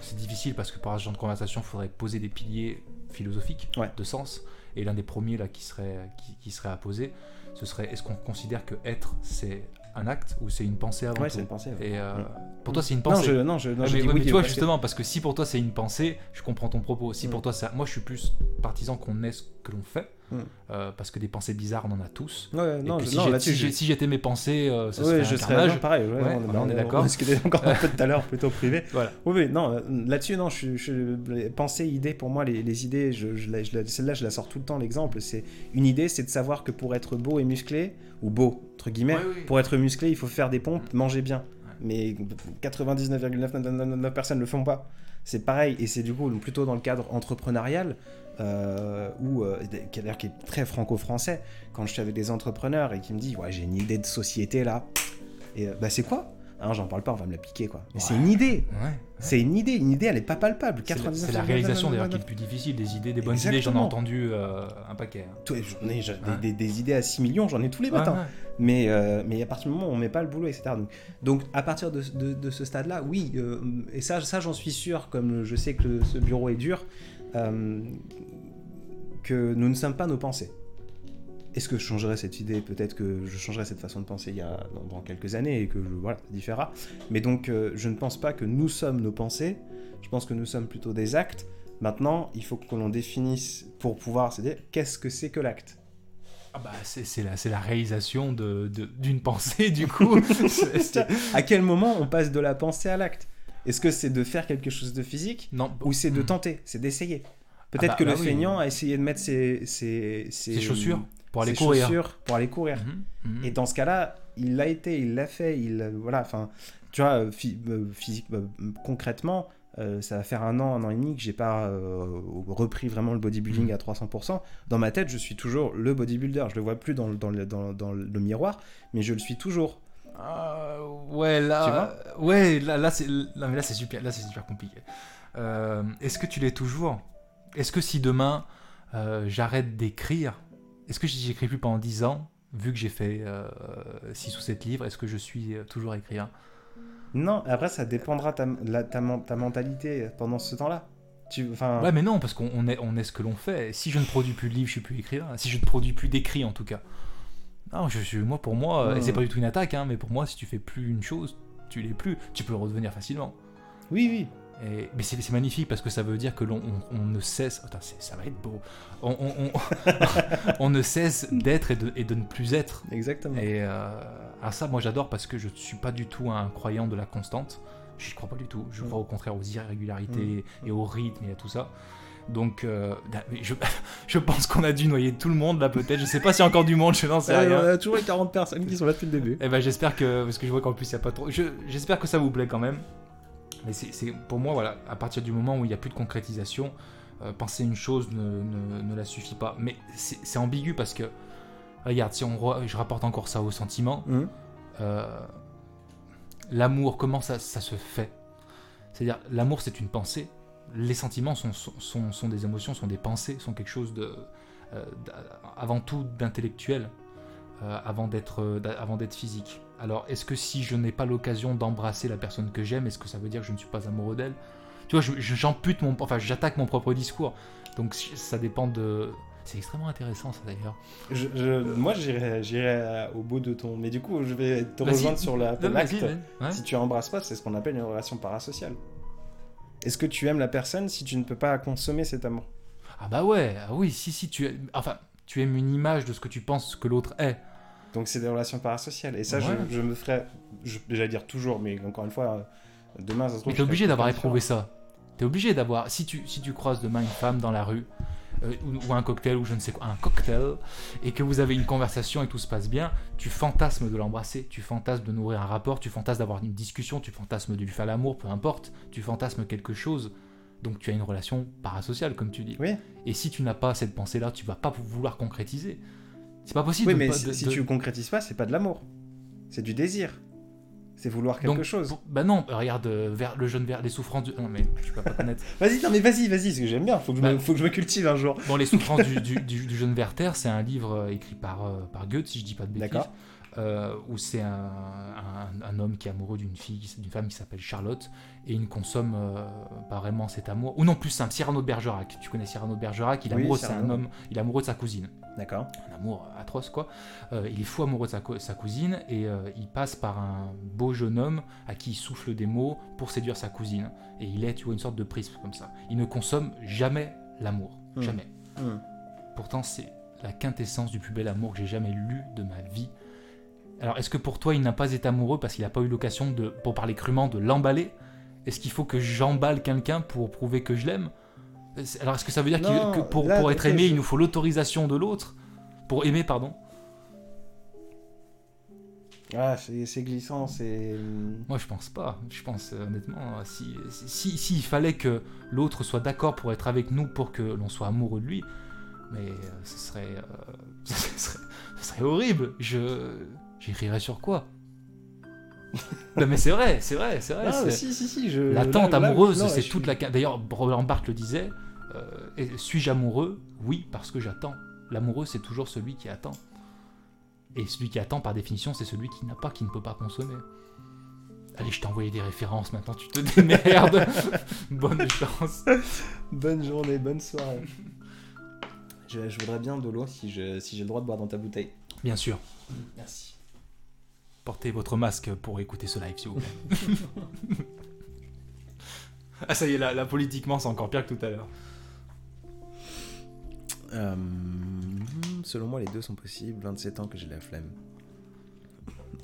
C'est difficile parce que par ce genre de conversation, il faudrait poser des piliers philosophiques Ouais. de sens. Et l'un des premiers là qui serait, qui, qui serait à poser, ce serait est-ce qu'on considère que être c'est un acte ou c'est une pensée avant Ouais, tout une pensée. ouais. Et euh, Mm. pour toi, c'est une Non, pensée. je, non, je, non, Ah, je mais, dis ouais, oui, mais tu vois justement parce que si pour toi c'est une pensée, je comprends ton propos. Si Mm. pour toi c'est, moi je suis plus partisan qu'on est ce que l'on fait, Mm. euh, parce que des pensées bizarres on en a tous. Ouais, Et non, que je- si non, j'ai- là-dessus, si, j'ai- je- si j'étais mes pensées, euh, ce Ouais, serait je un serais carnage. non, pareil. ouais, Ouais, on, voilà, on est on d'accord. discutait encore un peu tout à l'heure, plutôt privé. Voilà. Oui, non, euh, là-dessus, non, je, pensées, idées, pour moi, les, les idées, je, celle-là, je la sors tout le temps, l'exemple. C'est une idée, c'est de savoir que pour être beau et musclé, ou beau, entre guillemets, pour être musclé, il faut faire des pompes, manger bien. Mais 99,999% personnes ne le font pas. C'est pareil, et c'est du coup plutôt dans le cadre entrepreneurial, euh, ou euh, qui, qui est très franco-français. Quand je suis avec des entrepreneurs et qui me disent Ouais, j'ai une idée de société là, et euh, bah c'est quoi? Hein, j'en parle pas, on va me la piquer quoi. Mais c'est une idée. Ouais. C'est une idée. Une idée, elle est pas palpable. C'est la, 99, c'est la réalisation d'ailleurs qui est le plus difficile. Des idées, des bonnes idées, j'en ai entendu euh, un paquet. hein. Tout- j'en ai- j'ai des, Ouais. des- des idées à 6 millions, j'en ai tous les Ouais, matins. ouais. Mais, euh, mais à partir du moment où on met pas le boulot, etc. Donc, donc à partir de, de- de ce stade-là, oui, euh, et ça, ça j'en suis sûr, comme je sais que le- ce bureau est dur, euh, que nous ne sommes pas nos pensées. Est-ce que je changerais cette idée? Peut-être que je changerais cette façon de penser il y a, dans, dans quelques années et que je, voilà, ça différera. Mais donc, euh, je ne pense pas que nous sommes nos pensées. Je pense que nous sommes plutôt des actes. Maintenant, il faut que l'on définisse pour pouvoir se dire qu'est-ce que c'est que l'acte? Ah bah, c'est la, c'est la réalisation de- de- d'une pensée, du coup. À quel moment on passe de la pensée à l'acte? Est-ce que c'est de faire quelque chose de physique non, ou c'est de Hmm. tenter, c'est d'essayer Peut-être bah- que bah le oui. feignant a essayé de mettre ses, ses, Ses chaussures pour aller courir. chaussures pour aller courir. Mhm, mhm. Et dans ce cas-là, il l'a été, il l'a fait, il voilà, enfin, tu vois, euh, euh, physique, euh, concrètement, euh, ça va faire un an, un an et demi que j'ai pas euh, repris vraiment le bodybuilding Mhm. à 300%. Dans ma tête, je suis toujours le bodybuilder. Je le vois plus dans, dans, dans le miroir, mais je le suis toujours. Ah, ouais, là, ouais, là, là, c'est, là, là, c'est super, là, c'est super compliqué. Euh, est-ce que tu l'es toujours? Est-ce que si demain euh, j'arrête d'écrire, est-ce que j'écris plus pendant 10 ans, vu que j'ai fait 6 ou 7 livres, est-ce que je suis euh, toujours écrivain? Non, après, ça dépendra ta, la- ta, ta mentalité pendant ce temps-là. Tu, Ouais, mais non, parce qu'on on est, on est ce que l'on fait. Si je ne produis plus de livres, je suis plus écrivain. Si je ne produis plus d'écrits, en tout cas. Non, je moi, pour moi, euh, et c'est pas du tout une attaque, hein, mais pour moi, si tu fais plus une chose, tu l'es plus. Tu peux redevenir facilement. oui, oui. Et- mais c'est magnifique parce que ça veut dire que l'on on, on ne cesse. Attends, c'est- ça va être beau. On, ne cesse d'être et de, et de ne plus être. Exactement. Et euh, à ça, moi j'adore parce que je ne suis pas du tout un croyant de la constante. Je crois pas du tout. Je Mm. crois au contraire aux irrégularités et au rythme et à tout ça. Donc, euh, je, je pense qu'on a dû noyer tout le monde là, peut-être. Je sais pas s'il y a encore du monde, je n'en sais Euh, rien. on a toujours les 40 personnes qui sont là depuis le début. Eh ben j'espère que parce que je vois qu'en plus il a pas trop. je- J'espère que ça vous plaît quand même. Mais c'est pour moi voilà à partir du moment où il n'y a plus de concrétisation, euh, penser une chose ne, ne, ne la suffit pas. Mais c'est ambigu parce que regarde si on je rapporte encore ça au sentiment, Hum, euh, l'amour comment ça, ça se fait? C'est-à-dire l'amour c'est une pensée, les sentiments sont, sont, sont, sont des émotions, sont des pensées, sont quelque chose de euh, avant tout d'intellectuel euh, avant d'être euh, avant d'être physique. Alors, est-ce que si je n'ai pas l'occasion d'embrasser la personne que j'aime, est-ce que ça veut dire que je ne suis pas amoureux d'elle? Tu vois, j'ampute mon, enfin, j'attaque mon propre discours. Donc, ça dépend de. C'est extrêmement intéressant, ça d'ailleurs. Je, je- moi, j'irai au bout de ton. Mais du coup, je vais te rejoindre sur la, ton Non, acte. vas-y, vas-y. Ouais. Si tu embrasses pas, c'est ce qu'on appelle une relation parasociale. Est-ce que tu aimes la personne si tu ne peux pas consommer cet amour? Ah bah ouais, ah oui, si si tu, enfin, tu aimes une image de ce que tu penses que l'autre est. Donc c'est des relations parasociales. Et ça, je- Ouais. je, me ferai, je, j'allais dire toujours, mais encore une fois, euh, demain, ça se trouve. Mais t'es obligé d'avoir éprouvé ça. T'es obligé d'avoir. Si tu, si tu croises demain une femme dans la rue, euh, ou, ou un cocktail, ou je ne sais quoi, un cocktail, et que vous avez une conversation et tout se passe bien, tu fantasmes de l'embrasser, tu fantasmes de nourrir un rapport, tu fantasmes d'avoir une discussion, tu fantasmes de lui faire l'amour, peu importe, tu fantasmes quelque chose. Donc tu as une relation parasociale, comme tu dis. Oui. Et si tu n'as pas cette pensée-là, tu vas pas vouloir concrétiser. C'est pas possible. Oui, de mais pas- si, de- si de- tu concrétises pas, c'est pas de l'amour. C'est du désir. C'est vouloir quelque Donc, chose. pour- Bah non, regarde, euh, vers, le jeune vers les souffrances du... Non mais je peux pas connaître. Vas-y, non, mais vas-y, vas-y, parce que j'aime bien. Faut que, je me, Bah. faut que je me cultive un jour. Bon, Les souffrances du, du- du- du jeune Werther, c'est un livre euh, écrit par, euh, par Goethe, si je dis pas de bêtises. D'accord. Euh, où c'est un, un- un homme qui est amoureux d'une fille, d'une femme qui s'appelle Charlotte, et il ne consomme euh, pas vraiment cet amour. Ou non, plus simple, Cyrano de Bergerac. Tu connais Cyrano de Bergerac, il est Oui, amoureux, c'est un Cyrano. homme, il est amoureux de sa cousine. D'accord. un amour atroce quoi. Euh, il est fou amoureux de sa, co- sa cousine et euh, il passe par un beau jeune homme à qui il souffle des mots pour séduire sa cousine. Et il est, tu vois, une sorte de prisme comme ça. Il ne consomme jamais l'amour, Hmm. jamais. Hmm. Pourtant, c'est la quintessence du plus bel amour que j'ai jamais lu de ma vie. Alors, est-ce que pour toi, il n'a pas été amoureux parce qu'il n'a pas eu l'occasion de, pour parler crûment, de l'emballer? Est-ce qu'il faut que j'emballe quelqu'un pour prouver que je l'aime? Alors, est-ce que ça veut dire Non, que pour, là, pour être aimé, je- il nous faut l'autorisation de l'autre? Pour aimer, pardon? Ah, c'est glissant, c'est. Moi, je pense pas. Je pense euh, honnêtement, si si s'il fallait que l'autre soit d'accord pour être avec nous pour que l'on soit amoureux de lui, mais euh, ce serait, euh, ce serait, ce serait horrible. Je j'écrirais sur quoi? Non, mais c'est vrai, c'est vrai, c'est vrai. Ah, si, si, si. Je... L'attente amoureuse, c'est je toute suis- la. D'ailleurs, Roland Barthes le disait. euh, suis-je amoureux? Oui, parce que j'attends. L'amoureux, c'est toujours celui qui attend. Et celui qui attend, par définition, c'est celui qui n'a pas, qui ne peut pas consommer. Allez, je t'ai envoyé des références, maintenant tu te démerdes. Bonne chance. Bonne journée, bonne soirée. Je, je voudrais bien de l'eau si j'ai le droit de boire dans ta bouteille. Bien sûr, Merci. Portez votre masque pour écouter ce live, s'il vous plaît. ah, ça y est, là, là, politiquement, c'est encore pire que tout à l'heure. Euh, selon moi, les deux sont possibles. 27 ans que j'ai la flemme.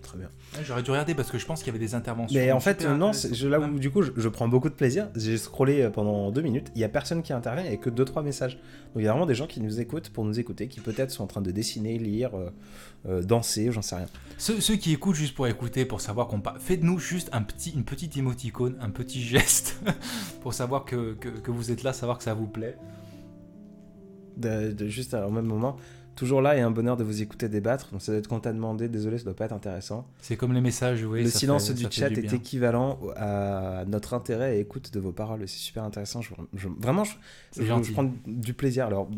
Très bien. Ouais, J'aurais dû regarder parce que je pense qu'il y avait des interventions. Mais en fait, super non, intéressantes. c'est- je, là où du coup, je, je prends beaucoup de plaisir. J'ai scrollé euh, pendant deux minutes. Il y a personne qui intervient. Il n'y a que deux trois messages. Donc il y a vraiment des gens qui nous écoutent pour nous écouter, qui peut-être sont en train de dessiner, lire, euh, euh, danser, j'en sais rien. Ceux, ceux qui écoutent juste pour écouter, pour savoir qu'on parle, faites-nous juste un petit, une petite émoticône, un petit geste, pour savoir que, que, que vous êtes là, savoir que ça vous plaît. De, de- juste au même moment, toujours là et un bonheur de vous écouter débattre. Donc ça doit être quand t'as demandé. Désolé, ça doit pas être intéressant. C'est comme les messages, voyez. le silence fait- du chat du est bien. équivalent à notre intérêt et écoute de vos paroles. C'est super intéressant. Je, je- vraiment, je, prends du plaisir. Alors,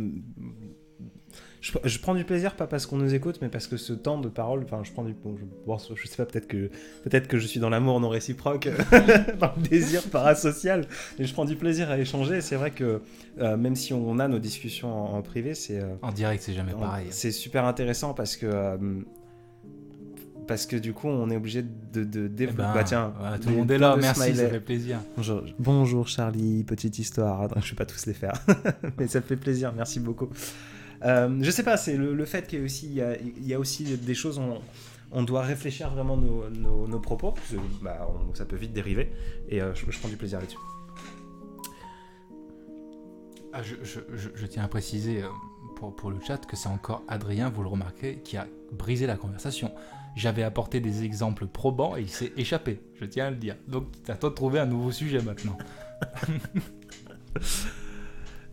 je, je prends du plaisir pas parce qu'on nous écoute, mais parce que ce temps de parole, enfin, je prends du. bon, je, bon, je sais pas, peut-être que peut-être que je suis dans l'amour non réciproque, dans le désir parasocial, et je prends du plaisir à échanger. C'est vrai que euh, même si on a nos discussions en, en privé, c'est euh, En direct, c'est jamais on- pareil. C'est super intéressant parce que. euh, parce que du coup, on est obligé de, de Eh développer. ben, bah tiens, voilà, tout le monde est là, merci, smiley. ça fait plaisir. Bonjour, bonjour Charlie, petite histoire. Je vais pas tous les faire, mais ça me fait plaisir. Merci beaucoup. Euh, je sais pas, c'est le, le fait qu'il y a aussi, il y a, il y a aussi des choses. On, on doit réfléchir vraiment nos, nos, nos propos. parce que, bah, on- ça peut vite dériver, et euh, je, je prends du plaisir là-dessus. Ah, je, je- je- je tiens à préciser euh, pour, pour le chat que c'est encore Adrien, vous le remarquez, qui a brisé la conversation. J'avais apporté des exemples probants et il s'est échappé, je tiens à le dire. Donc, c'est à toi de trouver un nouveau sujet maintenant.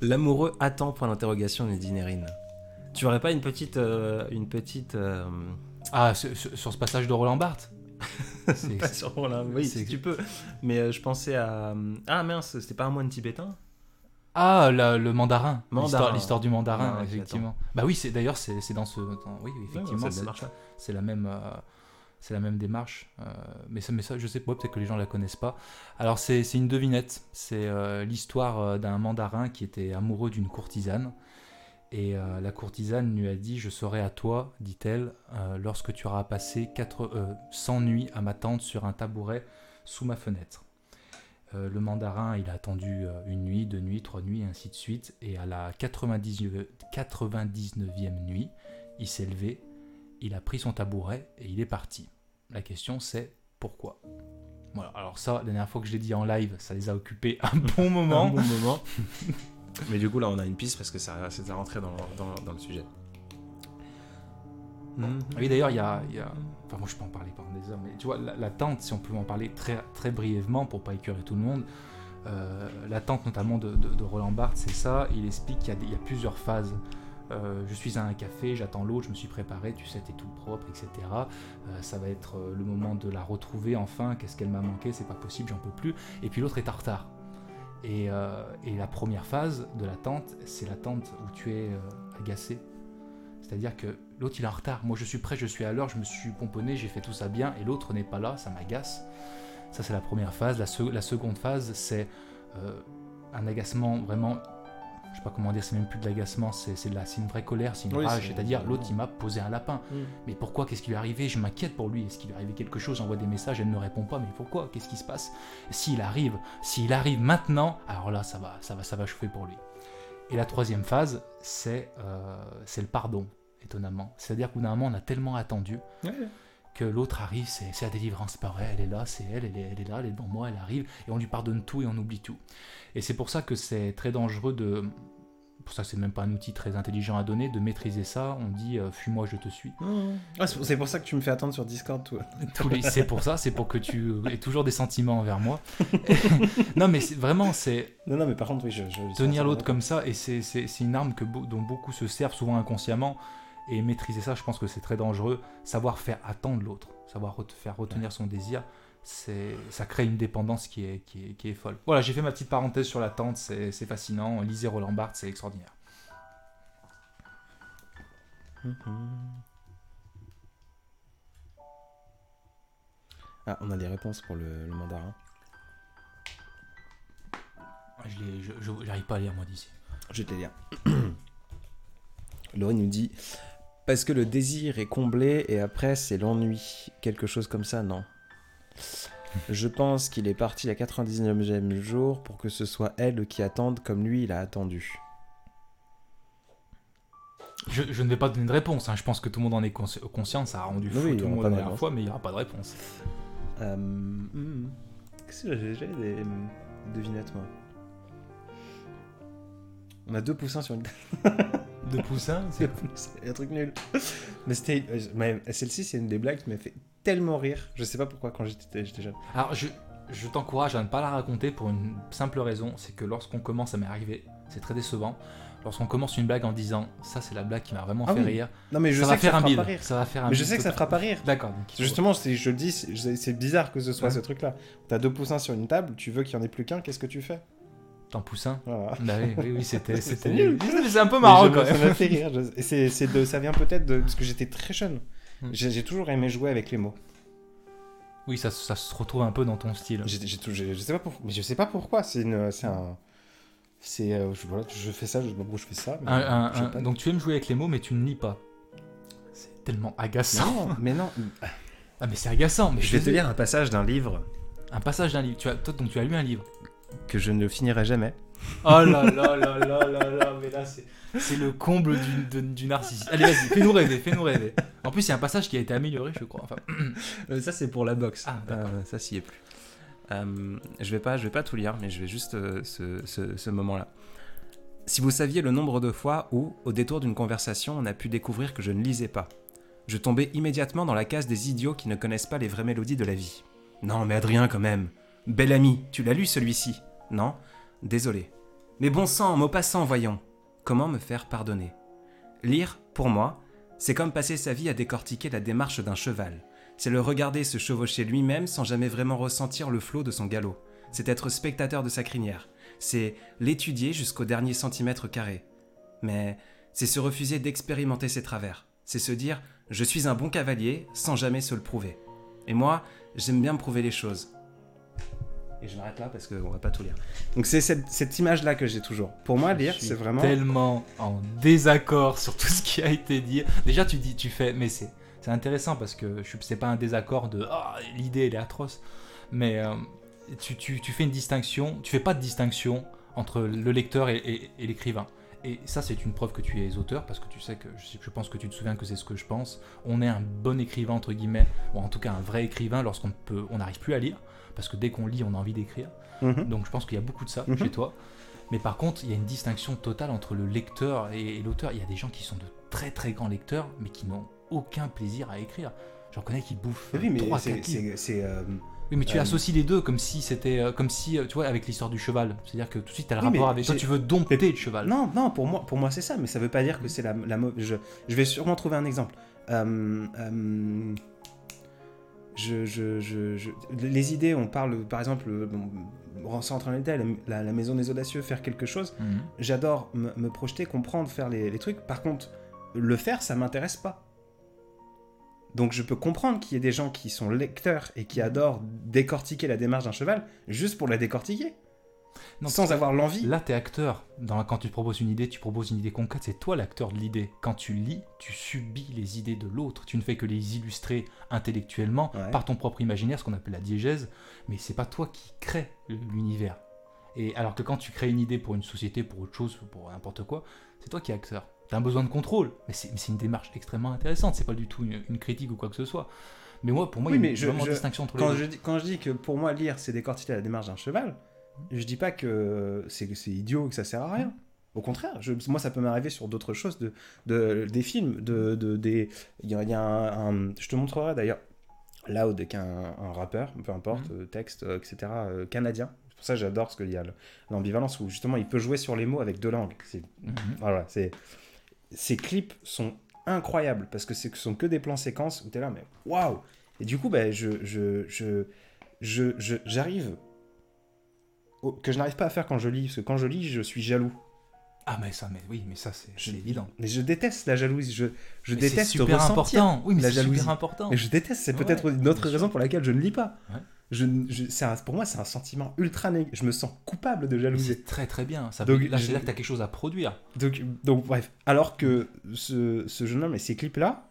L'amoureux attend point d'interrogation Dinérine. Tu aurais pas une petite, euh, une petite. euh, Ah, sur, ce passage de Roland Barthes C'est- Pas sur Roland, oui, c'est- si tu peux. Mais euh, je pensais à. Ah mince, c'était pas un moine tibétain? Ah, la- le mandarin. Mandarin. L'histoire- du mandarin, Ah, effectivement. Bah oui, c'est d'ailleurs, c'est dans ce. dans- oui, effectivement, c'est- démarche c'est la même. euh, c'est la même démarche, euh, mais, ça, mais je sais pas, peut-être que les gens la connaissent pas. Alors, c'est une devinette. C'est euh, l'histoire euh, d'un mandarin qui était amoureux d'une courtisane. Et la courtisane lui a dit Je serai à toi, dit-elle, lorsque tu auras passé quatre, euh, 100 nuits à m'attendre sur un tabouret sous ma fenêtre. Le mandarin, il a attendu une nuit, deux nuits, trois nuits, et ainsi de suite. Et à la 99, 99e nuit, il s'est levé, il a pris son tabouret et il est parti. La question c'est pourquoi? Voilà, alors ça, la dernière fois que je l'ai dit en live, ça les a occupés un bon moment. Un bon moment. Mais du coup, là, on a une piste parce que ça, c'est à rentrer dans, dans, dans le sujet. Oui, d'ailleurs, il y a, il y a- Enfin, moi, je peux en parler pendant des heures, mais tu vois, la, la tente, si on peut en parler très, très brièvement pour pas écœurer tout le monde, euh, la tente notamment de, de- de Roland Barthes, c'est ça. Il explique qu'il y a plusieurs phases. Euh, je suis à un café, j'attends l'autre, je me suis préparé, tu sais, t'es tout propre, etc. Euh, ça va être euh, le moment de la retrouver enfin, qu'est-ce qu'elle m'a manqué, c'est pas possible, j'en peux plus. Et puis l'autre est en retard. Et, la première phase de l'attente, c'est l'attente où tu es agacé. C'est-à-dire que l'autre il est en retard, moi je suis prêt, je suis à l'heure, je me suis pomponné, j'ai fait tout ça bien, et l'autre n'est pas là, ça m'agace. Ça c'est la première phase. La, se- la seconde phase, c'est un agacement vraiment, je sais pas comment dire, c'est même plus de l'agacement, c'est une vraie colère, c'est une Oui, rage. c'est- C'est-à-dire l'autre il m'a posé un lapin. Mm. Mais pourquoi? Qu'est-ce qui lui est arrivé? Je m'inquiète pour lui. Est-ce qu'il lui est arrivé quelque chose? J'envoie des messages, elle ne répond pas. Mais pourquoi? Qu'est-ce qui se passe? S'il arrive, s'il arrive maintenant, alors là, ça va, ça va, ça va chauffer pour lui. Et la troisième phase, c'est euh, c'est le pardon, étonnamment. C'est-à-dire qu'au bout d'un moment, on a tellement attendu que l'autre arrive, c'est la délivrance, c'est pas vrai, elle est là, c'est elle, elle est, elle est là, elle est devant moi, elle arrive, et on lui pardonne tout et on oublie tout. Et c'est pour ça que c'est très dangereux de, pour ça c'est même pas un outil très intelligent à donner, de maîtriser ça. On dit euh, fuis-moi, je te suis. Ah, c'est pour- c'est pour ça que tu me fais attendre sur Discord, toi. C'est pour ça, c'est pour que tu aies toujours des sentiments envers moi. non, mais vraiment, c'est Non, non, mais par contre, oui, je. je tenir l'autre comme ça, et c'est une arme que, dont beaucoup se servent, souvent inconsciemment. Et maîtriser ça, je pense que c'est très dangereux. Savoir faire attendre l'autre, savoir re- faire retenir son désir, c'est ça crée une dépendance qui est, qui est, qui est folle. Voilà, j'ai fait ma petite parenthèse sur l'attente, c'est fascinant. Lisez Roland Barthes, c'est extraordinaire. Ah, on a des réponses pour le, le mandarin. Je J'arrive pas à lire moi d'ici. Je vais te lire. Laurie nous dit Parce que le désir est comblé et après c'est l'ennui. Quelque chose comme ça, non. Je pense qu'il est parti à 99e jour pour que ce soit elle qui attende comme lui il a attendu. Je, je ne vais pas donner de réponse, hein. je pense que tout le monde en est consci- conscient, ça a rendu fou Oui, tout le monde la de dernière réponse. fois, mais il n'y aura pas de réponse. Euh, hmm. Qu'est-ce que j'ai des hum, devinettes, moi? On a deux poussins sur une De poussin, c'est un truc nul. Mais c'était. euh, Celle-ci, c'est une des blagues qui m'a fait tellement rire. Je sais pas pourquoi quand j'étais jeune. Alors, je, je t'encourage à ne pas la raconter pour une simple raison, c'est que lorsqu'on commence, ça m'est arrivé, c'est très décevant. Lorsqu'on commence une blague en disant ça, c'est la blague qui m'a vraiment Ah fait oui. rire, Non, mais je ça sais va que faire ça un fera pas rire. Ça va faire un Mais je sais que ça fera pas rire. D'accord. Justement, c'est- je le dis, c'est c'est bizarre que ce soit Ouais. ce truc-là. T'as deux poussins sur une table, tu veux qu'il y en ait plus qu'un, qu'est-ce que tu fais? T'en poussin Voilà. Bah oui, oui, oui, c'était C'est c'était nul. Mais C'est un peu marrant quand Ça même. m'a fait rire. c'est- c'est de, ça vient peut-être de parce que j'étais très jeune. Hmm. J'ai j'ai toujours aimé jouer avec les mots. Oui, ça, ça se retrouve un peu dans ton style. J'ai- j'ai tout- j'ai- je sais pas pour, mais je sais pas pourquoi. C'est une, c'est un, c'est euh, je, voilà, je fais ça, je je fais ça. mais Un- un- je sais un- pas. donc tu aimes jouer avec les mots, mais tu ne lis pas. C'est tellement agaçant. non, mais non. Ah mais c'est agaçant. Mais Je vais te lire un passage d'un livre Un passage d'un livre. Tu as, toi, donc tu as lu un livre. Que je ne finirai jamais. Oh là là là là là là, mais là c'est c'est le comble du, de- du narcissisme. Allez vas-y, fais-nous rêver, fais-nous rêver. En plus il y a un passage qui a été amélioré, je crois. Enfin, Euh, ça c'est pour la boxe. Ah, d'accord. Euh, ça s'y est plus. Euh, je vais pas, je vais pas tout lire, mais je vais juste euh, ce, ce- ce moment-là. Si vous saviez le nombre de fois où, au détour d'une conversation, on a pu découvrir que je ne lisais pas, je tombais immédiatement dans la case des idiots qui ne connaissent pas les vraies mélodies de la vie. Non, mais Adrien, quand même. Bel ami, tu l'as lu celui-ci Non? Désolé. Mais bon sang, mot passant, voyons. Comment me faire pardonner? Lire, pour moi, c'est comme passer sa vie à décortiquer la démarche d'un cheval. C'est le regarder se chevaucher lui-même sans jamais vraiment ressentir le flot de son galop. C'est être spectateur de sa crinière. C'est l'étudier jusqu'au dernier centimètre carré. Mais c'est se refuser d'expérimenter ses travers. C'est se dire je suis un bon cavalier sans jamais se le prouver. Et moi, j'aime bien me prouver les choses. Et je m'arrête là parce qu'on va pas tout lire. Donc c'est cette, cette image-là que j'ai toujours. Pour moi, lire, je c'est vraiment... tellement en désaccord sur tout ce qui a été dit. Déjà tu dis, tu fais, mais c'est c'est intéressant parce que c'est pas un désaccord de ah l'idée elle est atroce, mais euh, tu, tu, tu fais une distinction, tu fais pas de distinction entre le lecteur et, et- et l'écrivain. Et ça, c'est une preuve que tu es auteur, parce que tu sais que je, pense que tu te souviens que c'est ce que je pense. On est un bon écrivain, entre guillemets, ou en tout cas un vrai écrivain lorsqu'on peut, on n'arrive plus à lire, parce que dès qu'on lit, on a envie d'écrire. Mhm. Donc je pense qu'il y a beaucoup de ça Mhm. chez toi. Mais par contre, il y a une distinction totale entre le lecteur et, l'auteur. Il y a des gens qui sont de très très grands lecteurs, mais qui n'ont aucun plaisir à écrire. J'en connais qui bouffent Oui, mais 3 c'est- 4 livres. c'est... c'est, Oui, mais tu euh, associes les deux comme si c'était euh, comme si euh, tu vois avec l'histoire du cheval. C'est-à-dire que tout de suite tu as le Oui, rapport avec toi, tu veux dompter le cheval. Non, non, pour moi, pour moi c'est ça, mais ça veut pas dire que c'est la, je, je vais sûrement trouver un exemple. Euh, euh, je, je, je, les idées, on parle, par exemple, bon, sans entrer détails, la, la maison des audacieux, faire quelque chose. Mhm. J'adore me, me projeter, comprendre, faire les, les trucs. Par contre, le faire, ça m'intéresse pas. Donc je peux comprendre qu'il y ait des gens qui sont lecteurs et qui adorent décortiquer la démarche d'un cheval juste pour la décortiquer, Non, sans avoir l'envie. Là, t'es acteur. Dans, quand tu proposes une idée, tu proposes une idée concrète. C'est toi l'acteur de l'idée. Quand tu lis, tu subis les idées de l'autre. Tu ne fais que les illustrer intellectuellement Ouais. par ton propre imaginaire, ce qu'on appelle la diégèse. Mais c'est pas toi qui crée l'univers. Et alors que quand tu crées une idée pour une société, pour autre chose, pour n'importe quoi, c'est toi qui es acteur. T'as un besoin de contrôle. Mais c'est une démarche extrêmement intéressante. C'est pas du tout une, une critique ou quoi que ce soit. Mais moi, pour moi, Oui, il y a mais une je- vraiment je- distinction entre les Quand deux. je, dis, quand je dis que pour moi lire c'est décortiquer la démarche d'un cheval, je dis pas que c'est idiot et que ça sert à rien. Au contraire, je- moi ça peut m'arriver sur d'autres choses, de, de- des films, de, de- des, il y a, il y a un, un- je te montrerai d'ailleurs, Loud, qui est un, un rappeur, peu importe, Mhm. euh, texte, euh, etc., euh, canadien. C'est pour ça que j'adore parce qu'il y a le- l'ambivalence où justement il peut jouer sur les mots avec deux langues. C'est Mhm. voilà, c'est ces clips sont incroyables parce que ce sont que des plans séquences où tu es là mais waouh et du coup ben je je je je- j'arrive que je n'arrive pas à faire quand je lis parce que quand je lis je suis jaloux Ah, mais ça, mais oui, mais ça, c'est évident. mais je déteste la jalousie je je Mais c'est déteste super ressentir important. Oui, mais la c'est jalousie. super important. mais je déteste c'est Ouais, peut-être une autre raison pour laquelle je ne lis pas Ouais. Je, je- c'est un- pour moi c'est un sentiment ultra négatif je me sens coupable de jalousie C'est très très bien. Ça Donc, là, je- là que tu as quelque chose à produire. Donc, donc bref, alors que ce, ce jeune homme et ces clips-là,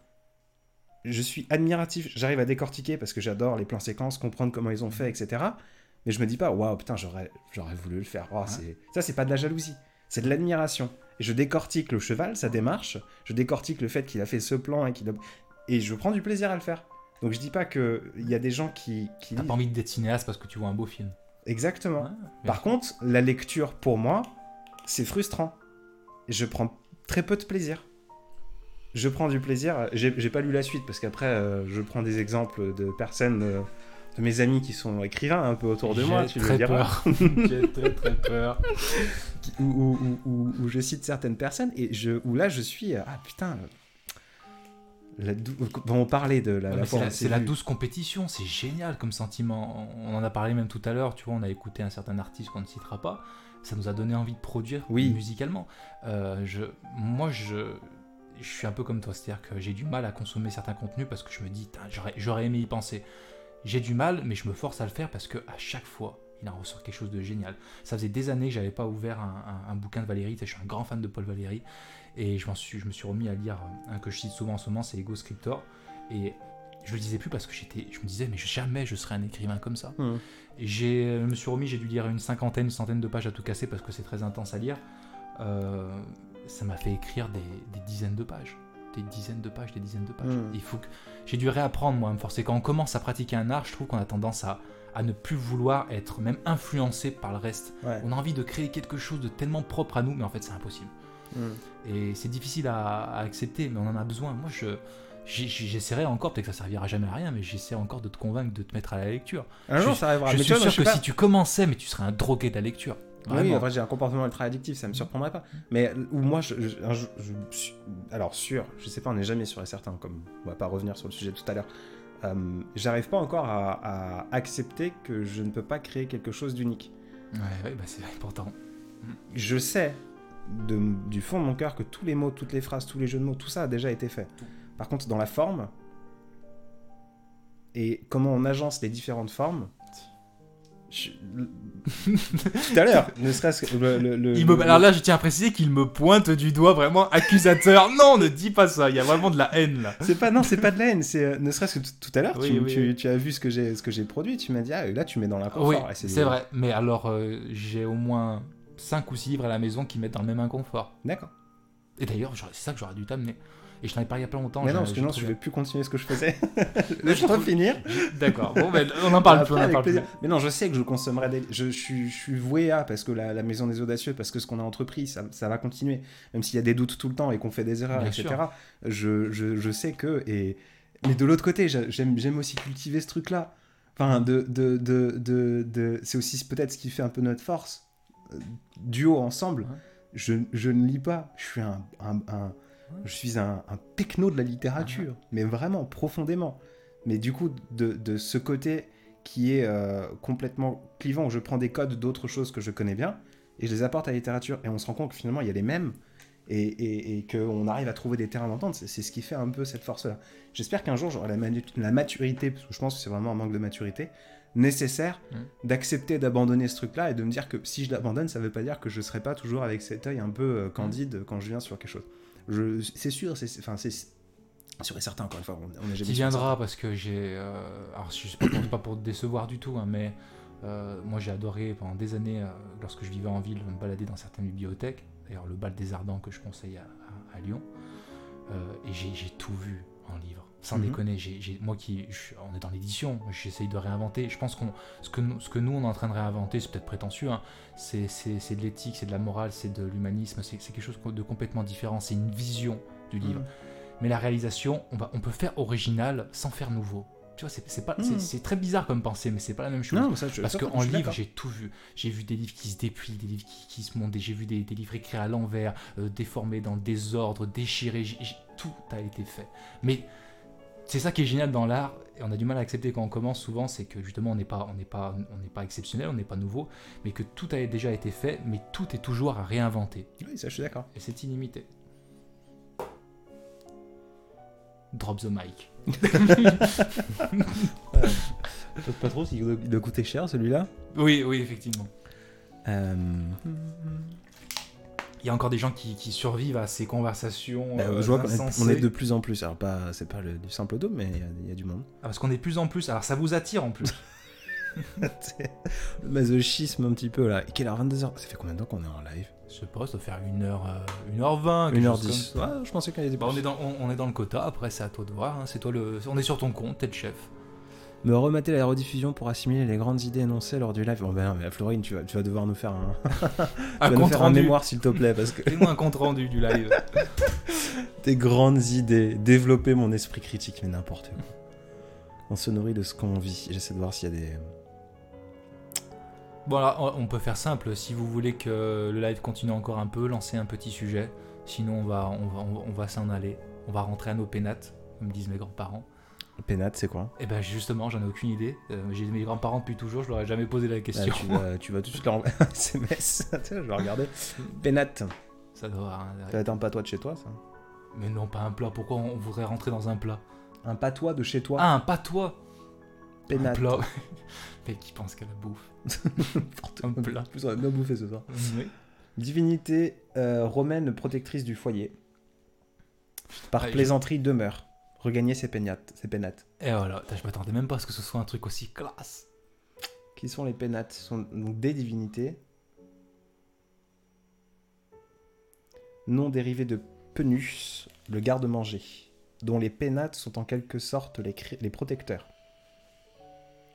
je suis admiratif, j'arrive à décortiquer parce que j'adore les plans séquences, comprendre comment ils ont fait, etc. Mais je me dis pas, waouh, putain, j'aurais, voulu le faire. Ça, c'est pas de la jalousie, c'est de l'admiration. Et je décortique le cheval, sa démarche, je décortique le fait qu'il a fait ce plan et qu'il a... Et je prends du plaisir à le faire. Donc je dis pas qu'il y a des gens qui... qui T'as pas envie d'être cinéaste parce que tu vois un beau film. Exactement. Ouais, Par contre, la lecture, pour moi, c'est frustrant. Je prends très peu de plaisir. Je prends du plaisir. J'ai pas lu la suite parce qu'après, euh, je prends des exemples de personnes, euh, de mes amis qui sont écrivains un peu autour de moi, J'ai tu très peur. J'ai très très peur. où, où- où- où- où je cite certaines personnes et je, où là, je suis. Ah putain. La dou- on parlait de la, la c'est la, douce compétition, c'est génial comme sentiment. On en a parlé même tout à l'heure, tu vois, on a écouté un certain artiste qu'on ne citera pas. Ça nous a donné envie de produire Oui. musicalement. Euh, je, moi, je, je suis un peu comme toi, c'est-à-dire que j'ai du mal à consommer certains contenus parce que je me dis, j'aurais, j'aurais aimé y penser. J'ai du mal, mais je me force à le faire parce que à chaque fois, il en ressort quelque chose de génial. Ça faisait des années que j'avais pas ouvert un, un- un bouquin de Valérie. Tu sais, Je suis un grand fan de Paul Valéry et je, m'en suis, je me suis remis à lire un que je cite souvent en ce moment, c'est Ego Scriptor. Et je le disais plus parce que j'étais, je me disais, mais jamais je serais un écrivain comme ça. Et j'ai, je me suis remis, j'ai dû lire une cinquantaine, une centaine de pages à tout casser parce que c'est très intense à lire. Euh, ça m'a fait écrire des, des dizaines de pages. Des dizaines de pages, des dizaines de pages. Mm. Il faut que... J'ai dû réapprendre, moi, à me forcer. Quand on commence à pratiquer un art, je trouve qu'on a tendance à, à ne plus vouloir être même influencé par le reste. Ouais. On a envie de créer quelque chose de tellement propre à nous, mais en fait, c'est impossible. Hmm. Et c'est difficile à, à accepter, mais on en a besoin. Moi, je, j'essaierai encore, peut-être que ça servira jamais à rien, mais j'essaie encore de te convaincre de te mettre à la lecture. Un jour, Je- ça arrivera. je Mais suis moi, sûr je que pas- si tu commençais, mais tu serais un drogué de la lecture. Oui, Vraiment. en vrai, j'ai un comportement ultra addictif, ça me surprendrait pas. Mais où moi, je, je- je alors sûr, je sais pas, on n'est jamais sûr et certain, comme on va pas revenir sur le sujet tout à l'heure. Euh, J'arrive pas encore à, à accepter que je ne peux pas créer quelque chose d'unique. Ouais, ouais, bah c'est important. Je sais de- du fond de mon cœur que tous les mots, toutes les phrases, tous les jeux de mots, tout ça a déjà été fait. Par contre, dans la forme et comment on agence les différentes formes. je- tout à l'heure, ne serait-ce que le, le- le- Il me- le- Alors là, je tiens à préciser qu'il me pointe du doigt vraiment accusateur. non, ne dis pas ça, il y a vraiment de la haine là. C'est pas non, c'est pas de la haine. C'est euh, ne serait-ce que tout à l'heure, Oui, tu, oui, tu- oui. tu as vu ce que j'ai ce que j'ai produit. Tu m'as dit ah là tu mets dans l'inconfort. Oui, Et c'est vrai. Mais alors, euh, j'ai au moins 5 ou 6 livres à la maison qui mettent dans le même inconfort. D'accord. Et d'ailleurs, c'est ça que j'aurais dû t'amener. Et je t'en ai parlé il y a pas longtemps. Mais non, parce que non, je vais plus continuer ce que je faisais. Laisse-moi finir. D'accord, bon, ben, on en parle Après, plus, on en parle plus. Mais non, je sais que je consommerai des. Je, je suis, je suis voué à parce que la, la maison des audacieux, parce que ce qu'on a entrepris, ça, ça va continuer. Même s'il y a des doutes tout le temps et qu'on fait des erreurs, Bien etc. Je, je, je sais que et mais de l'autre côté, j'a- j'aime j'aime aussi cultiver ce truc-là. Enfin, de, de, de, de, de- c'est aussi peut-être ce qui fait un peu notre force. Duo ensemble. Je, je ne lis pas. Je suis un, un, un- je suis un, un techno de la littérature, mais vraiment profondément. Mais du coup, de, de ce côté qui est euh, complètement clivant, où je prends des codes d'autres choses que je connais bien et je les apporte à la littérature, et on se rend compte que finalement il y a les mêmes et, et, et qu'on arrive à trouver des terrains d'entente. C'est c'est ce qui fait un peu cette force-là. J'espère qu'un jour j'aurai la, la maturité, parce que je pense que c'est vraiment un manque de maturité nécessaire Mm. d'accepter d'abandonner ce truc-là et de me dire que si je l'abandonne, ça veut pas dire que je serai pas toujours avec cet œil un peu euh, candide quand je viens sur quelque chose. Je- C'est sûr, c'est enfin c'est sûr et certain encore une fois. On, on est jamais viendra parce que j'ai. euh, alors, je sais pas pour, pas pour te décevoir du tout, hein, mais euh, moi j'ai adoré pendant des années, euh, lorsque je vivais en ville, me balader dans certaines bibliothèques. D'ailleurs, le bal des Ardents que je conseille à, à- à Lyon. Et j'ai j'ai tout vu. en livre. Sans Mhm. déconner, moi qui, je- on est dans l'édition, j'essaye de réinventer. Je pense qu'on, ce que, nous, ce que nous on est en train de réinventer, c'est peut-être prétentieux, hein, c'est, de l'éthique, c'est de la morale, c'est de l'humanisme, c'est, quelque chose de complètement différent. C'est une vision du livre. Mhm. Mais la réalisation, on, va, on peut faire original sans faire nouveau. Tu vois, c'est, pas, Mhm. c'est très bizarre comme pensée, mais c'est pas la même chose. Non, mais ça, je, Parce qu'en livre, j'ai tout vu. J'ai vu des livres qui se déplient, des livres qui, qui se montent, j'ai vu des, des livres écrits à l'envers, euh, déformés dans le désordre, déchirés. tout a été fait. Mais c'est ça qui est génial dans l'art, et on a du mal à accepter quand on commence souvent, c'est que justement on n'est pas, on n'est pas, on n'est pas exceptionnel, on n'est pas nouveau, mais que tout a déjà été fait, mais tout est toujours à réinventer. Oui, ça, je suis d'accord. Et c'est illimité. Drop the mic. pas trop s'il doit- il doit coûter cher celui-là. Oui, oui, effectivement. Euh, Il y a encore des gens qui, qui survivent à ces conversations. bah, euh, je vois qu'on est, insensées. on est de plus en plus. Alors, pas, c'est pas le, du simple auto, mais il y a- il y, a du monde. Ah, parce qu'on est de plus en plus. Alors ça vous attire en plus. Le masochisme un petit peu là. Et quelle heure 22h Ça fait combien de temps qu'on est en live? Je sais pas, ça doit faire 1h, 1h20. quelque chose 1h10. comme ça. Ouais, je pensais qu'il y avait des Bah, on, est dans, on, on est dans le quota, après c'est à toi de voir. hein. C'est toi le, on est sur ton compte, t'es le chef. Me remater la rediffusion pour assimiler les grandes idées énoncées lors du live. Bon, ben non, mais Florine, tu vas, tu vas devoir nous faire un, Un compte faire un rendu. mémoire s'il te plaît, parce que Fais-moi un compte rendu du live. tes grandes idées, développer mon esprit critique, mais n'importe quoi. On se nourrit de ce qu'on vit. J'essaie de voir s'il y a des. bon, alors on peut faire simple. Si vous voulez que le live continue encore un peu, lancez un petit sujet. Sinon, on va, on va, on va, on va s'en aller. On va rentrer à nos pénates, comme disent mes grands-parents. Pénate, c'est quoi Et ben justement, j'en ai aucune idée. Euh, J'ai mes grands-parents depuis toujours, je leur ai jamais posé la Là, question. tu, vas, tu vas tout de suite leur envoyer un SMS. Je vais regarder. Pénate. Ça doit Ça va être un patois de chez toi, ça Mais non, pas un plat. Pourquoi on voudrait rentrer dans un plat Un patois de chez toi Ah, un patois Pénate. Un plat. Mec qui pense qu'à la bouffe. un plat. En plus, on a bien bouffé ce soir. Oui. Divinité euh, romaine protectrice du foyer. Par Ah, plaisanterie demeure. Regagner ses pénates. Ses pénates. Et voilà, je m'attendais même pas à ce que ce soit un truc aussi classe. Qui sont les pénates Ce sont donc des divinités. Nom dérivé de Penus, le garde-manger, dont les pénates sont en quelque sorte les, protecteurs.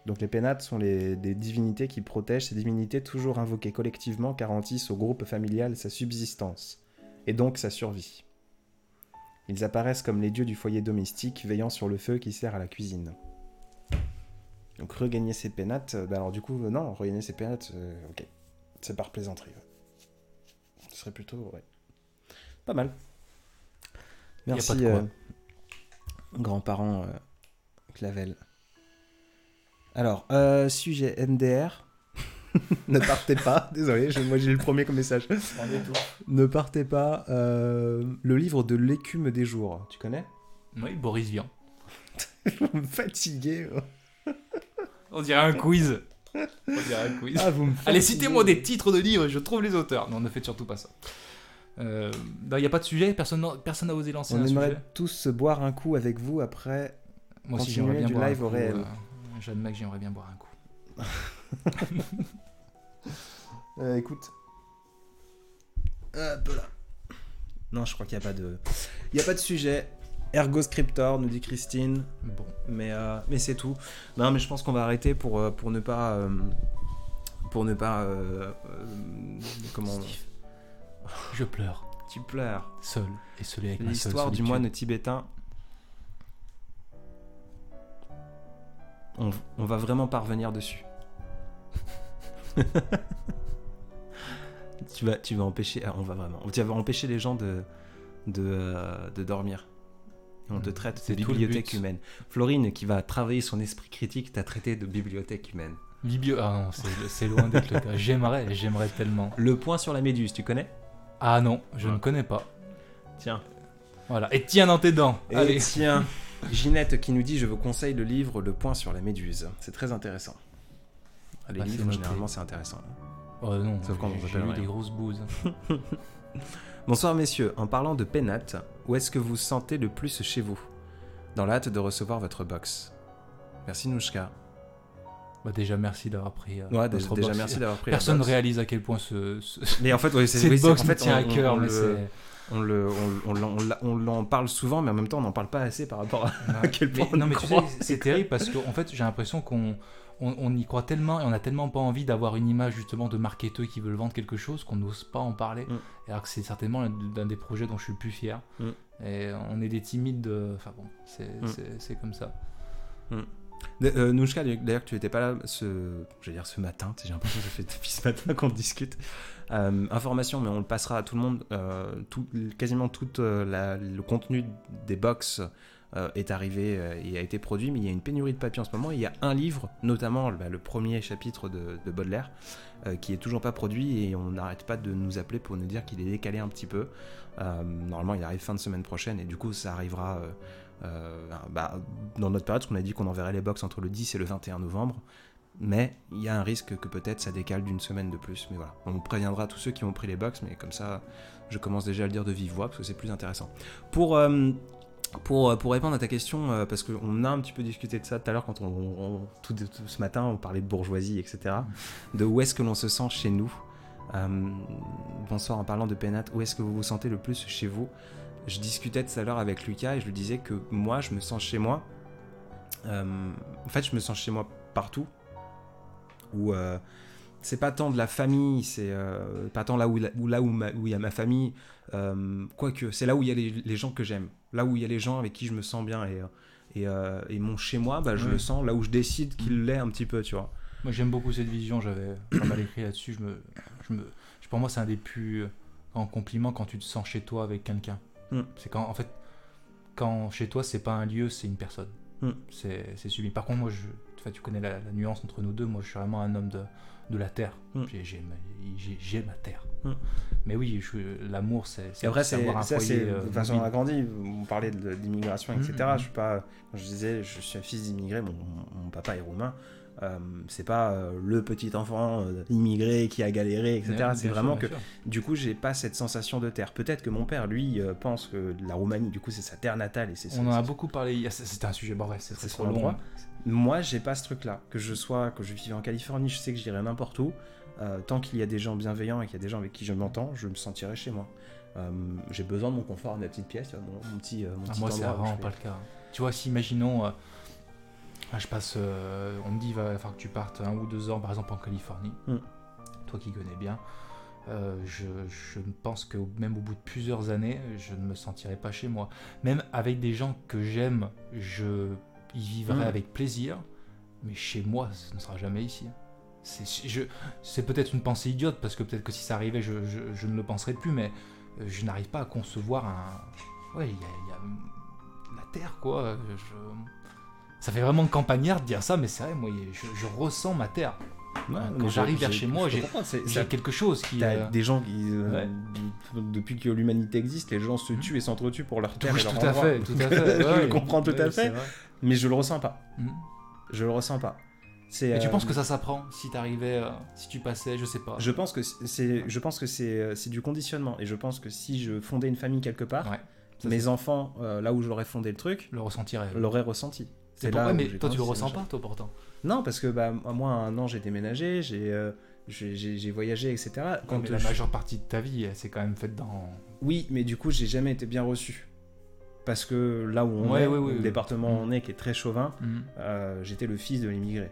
Donc les pénates sont les, des divinités qui protègent. Ces divinités, toujours invoquées collectivement, garantissent au groupe familial sa subsistance, et donc sa survie. Ils apparaissent comme les dieux du foyer domestique, veillant sur le feu qui sert à la cuisine. Donc regagner ses pénates, euh, bah alors du coup, euh, non, regagner ses pénates, euh, ok. C'est par plaisanterie. ouais. Ce serait plutôt, ouais. Pas mal. Merci, euh, grands-parents euh, Clavel. Alors, sujet MDR. ne partez pas, désolé, je- moi j'ai le premier comme message. Ne partez pas. euh, le livre de l'écume des jours, tu connais? Oui, Boris Vian. Vous me fatiguez. oh. On dirait un quiz. On dirait un quiz. Ah, vous Allez, citez-moi des titres de livres, je trouve les auteurs. Non, ne faites surtout pas ça. Il n'y a pas de sujet, personne n'a personne osé lancer On un aimerait sujet? tous se boire un coup avec vous après. Moi aussi, continuer j'aimerais bien du boire live un au réel. euh, J'admets que j'aimerais bien boire un coup. Euh, écoute. Hop là. Non, je crois qu'il n'y a pas de. Il n'y a pas de sujet. Ergo Scriptor, nous dit Christine. Bon. Mais, euh, mais c'est tout. Non, mais je pense qu'on va arrêter pour, euh, pour ne pas. euh, pour ne pas. euh, comment. Steve, je pleure, Tu pleures. seul et seul avec L'histoire du moine tibétain. On, on va vraiment pas revenir dessus. tu, vas, tu vas empêcher. ah, on va vraiment. Tu vas empêcher les gens de, de, euh, de dormir. On te Mm, traite de bibliothèque humaine. Florine, qui va travailler son esprit critique, t'a traité de bibliothèque humaine. Biblio... Ah non, c'est- loin d'être le cas. J'aimerais, j'aimerais tellement. Le point sur la méduse, tu connais? Ah non, je Ouais. ne connais pas. Tiens. Voilà. Et tiens dans tes dents. Et Allez. tiens, Ginette qui nous dit Je vous conseille le livre Le point sur la méduse. C'est très intéressant. Les Bah, c'est livres, généralement, c'est intéressant. Oh non, Sauf quand on j'ai- eu des grosses bouses. Bonsoir, messieurs. En parlant de pénate, où est-ce que vous sentez le plus chez vous? Dans la hâte de recevoir votre box. Merci, Nouchka. Bah, déjà, merci d'avoir pris. euh, Ouais, déjà, box. merci d'avoir pris Personne ne réalise à quel point ce, ce- Mais en fait, ouais, c'est- cette oui, box en fait, tient à cœur. on On le, on, on l'en parle souvent, mais en même temps, on n'en parle pas assez par rapport à, à quel Mais- point on non, mais tu sais, c'est terrible parce qu'en fait, j'ai l'impression qu'on on, on y croit tellement et on a tellement pas envie d'avoir une image justement de marketeux qui veulent vendre quelque chose qu'on n'ose pas en parler. Mm. Alors que c'est certainement l'un des projets dont je suis le plus fier. Mm. Et on est des timides. de- Enfin bon, c'est Mm. comme ça. Euh, Nouchka, d'ailleurs, tu étais pas là ce, je veux dire ce matin. J'ai l'impression que ça fait depuis ce matin qu'on discute. Euh, information, mais on le passera à tout le monde. euh, tout, quasiment tout euh, la- le contenu des box euh, est arrivé euh, et a été produit, mais il y a une pénurie de papier en ce moment. Il y a un livre, notamment bah, le premier chapitre de, de Baudelaire, euh, qui est toujours pas produit et on n'arrête pas de nous appeler pour nous dire qu'il est décalé un petit peu. Normalement, il arrive fin de semaine prochaine et du coup, ça arrivera. bah, dans notre période, parce qu'on a dit qu'on enverrait les box entre le 10 et le 21 novembre. Mais il y a un risque que peut-être ça décale d'une semaine de plus. Mais voilà, on préviendra tous ceux qui ont pris les box, mais comme ça, je commence déjà à le dire de vive voix parce que c'est plus intéressant. Pour, pour, euh, pour répondre à ta question, euh, parce qu'on a un petit peu discuté de ça tout à l'heure quand on, tout, ce matin, on parlait de bourgeoisie, etc. De où est-ce que l'on se sent chez nous. Euh, bonsoir, en parlant de Pénat, où est-ce que vous vous sentez le plus chez vous? Je discutais tout à l'heure avec Lucas et je lui disais que moi, je me sens chez moi. En fait, je me sens chez moi partout. Où euh, c'est pas tant de la famille, c'est pas tant là où, là il y a ma famille. Quoique, c'est là où il y a les gens que j'aime. Là où il y a les gens avec qui je me sens bien. Et, euh, et, euh, et mon chez moi, bah, je Ouais. le sens là où je décide qu'il l'est un petit peu, tu vois. Moi, j'aime beaucoup cette vision. J'avais pas mal écrit là-dessus. Je me, je me, pour moi, c'est un des plus grands compliments quand tu te sens chez toi avec quelqu'un. Mm. C'est quand, en fait, quand chez toi, c'est pas un lieu, c'est une personne. Mm. C'est c'est sublime. Par contre, moi, je, tu connais la, la nuance entre nous deux. Moi, je suis vraiment un homme de, de la terre. Mm. J'ai- ma- terre. Mm. Mais oui, l'amour, c'est c'est c'est avoir un ça, c'est euh, de façon mobile. agrandie. On parlait d'immigration, etc. Mhm, mhm. Je suis pas, quand je disais, je suis un fils d'immigré. Mon, mon papa est roumain. Euh, c'est pas euh, le petit enfant euh, immigré qui a galéré, etc. Bien c'est vraiment que, sûr. du coup, j'ai pas cette sensation de terre. Peut-être que mon père, lui, euh, pense que la Roumanie, du coup, c'est sa terre natale et c'est. On en a c'est- beaucoup parlé. C'est- C'était un sujet. Bon, bref, c'est C'est trop long. endroit. Moi, j'ai pas ce truc-là. Que je sois, que je vive en Californie, je sais que j'irai n'importe où. Euh, tant qu'il y a des gens bienveillants et qu'il y a des gens avec qui je m'entends, je me sentirai chez moi. Euh, j'ai besoin de mon confort, de ma petite pièce, mon, mon petit, euh, mon Ah, petit moi, c'est vraiment pas le cas. Tu vois, si imaginons, ah, je passe, on me dit, il va falloir que tu partes un ou deux ans, par exemple, en Californie. Mm. Toi qui connais bien, euh, je, je pense que même au bout de plusieurs années, je ne me sentirai pas chez moi. Même avec des gens que j'aime, je y vivrai Mm. avec plaisir, mais chez moi, ce ne sera jamais ici. C'est peut-être une pensée idiote, parce que peut-être que si ça arrivait, je, je- je ne le penserais plus, mais euh, je n'arrive pas à concevoir un. Ouais, il y, a- il y a la terre, quoi. Je- Ça fait vraiment campagnard de dire ça, mais c'est vrai, moi, je, je ressens ma terre. Ouais, Quand j'arrive vers chez moi, j'ai- quelque chose qui. T'as euh, des gens qui, euh, Ouais. depuis que l'humanité existe, les gens se tuent et s'entretuent pour leur terre Oui, et leur tout à fait, tout à fait. je le comprends tout à fait. Mais je le ressens pas. Mhm. Je le ressens pas. C'est, Et tu euh, penses que ça s'apprend si t'arrivais, euh, si tu passais, je sais pas. Je pense que c'est, je pense que c'est, euh, c'est du conditionnement et je pense que si je fondais une famille quelque part, Ouais, mes c'est- enfants, euh, là où j'aurais fondé le truc, le ressentirais. l'auraient ressenti. C'est là mais toi tu le c'est ressens pas, toi pourtant. Non, parce que bah, moi, à un an, j'ai déménagé, j'ai, j'ai, voyagé, etc. Quand Quand la je- majeure partie de ta vie, elle s'est quand même faite dans. Oui, mais du coup, j'ai jamais été bien reçu. Parce que là où on Ouais, est, ouais, ouais, le ouais. département où Mm. on est, qui est très chauvin, Mhm. euh, j'étais le fils de l'immigré.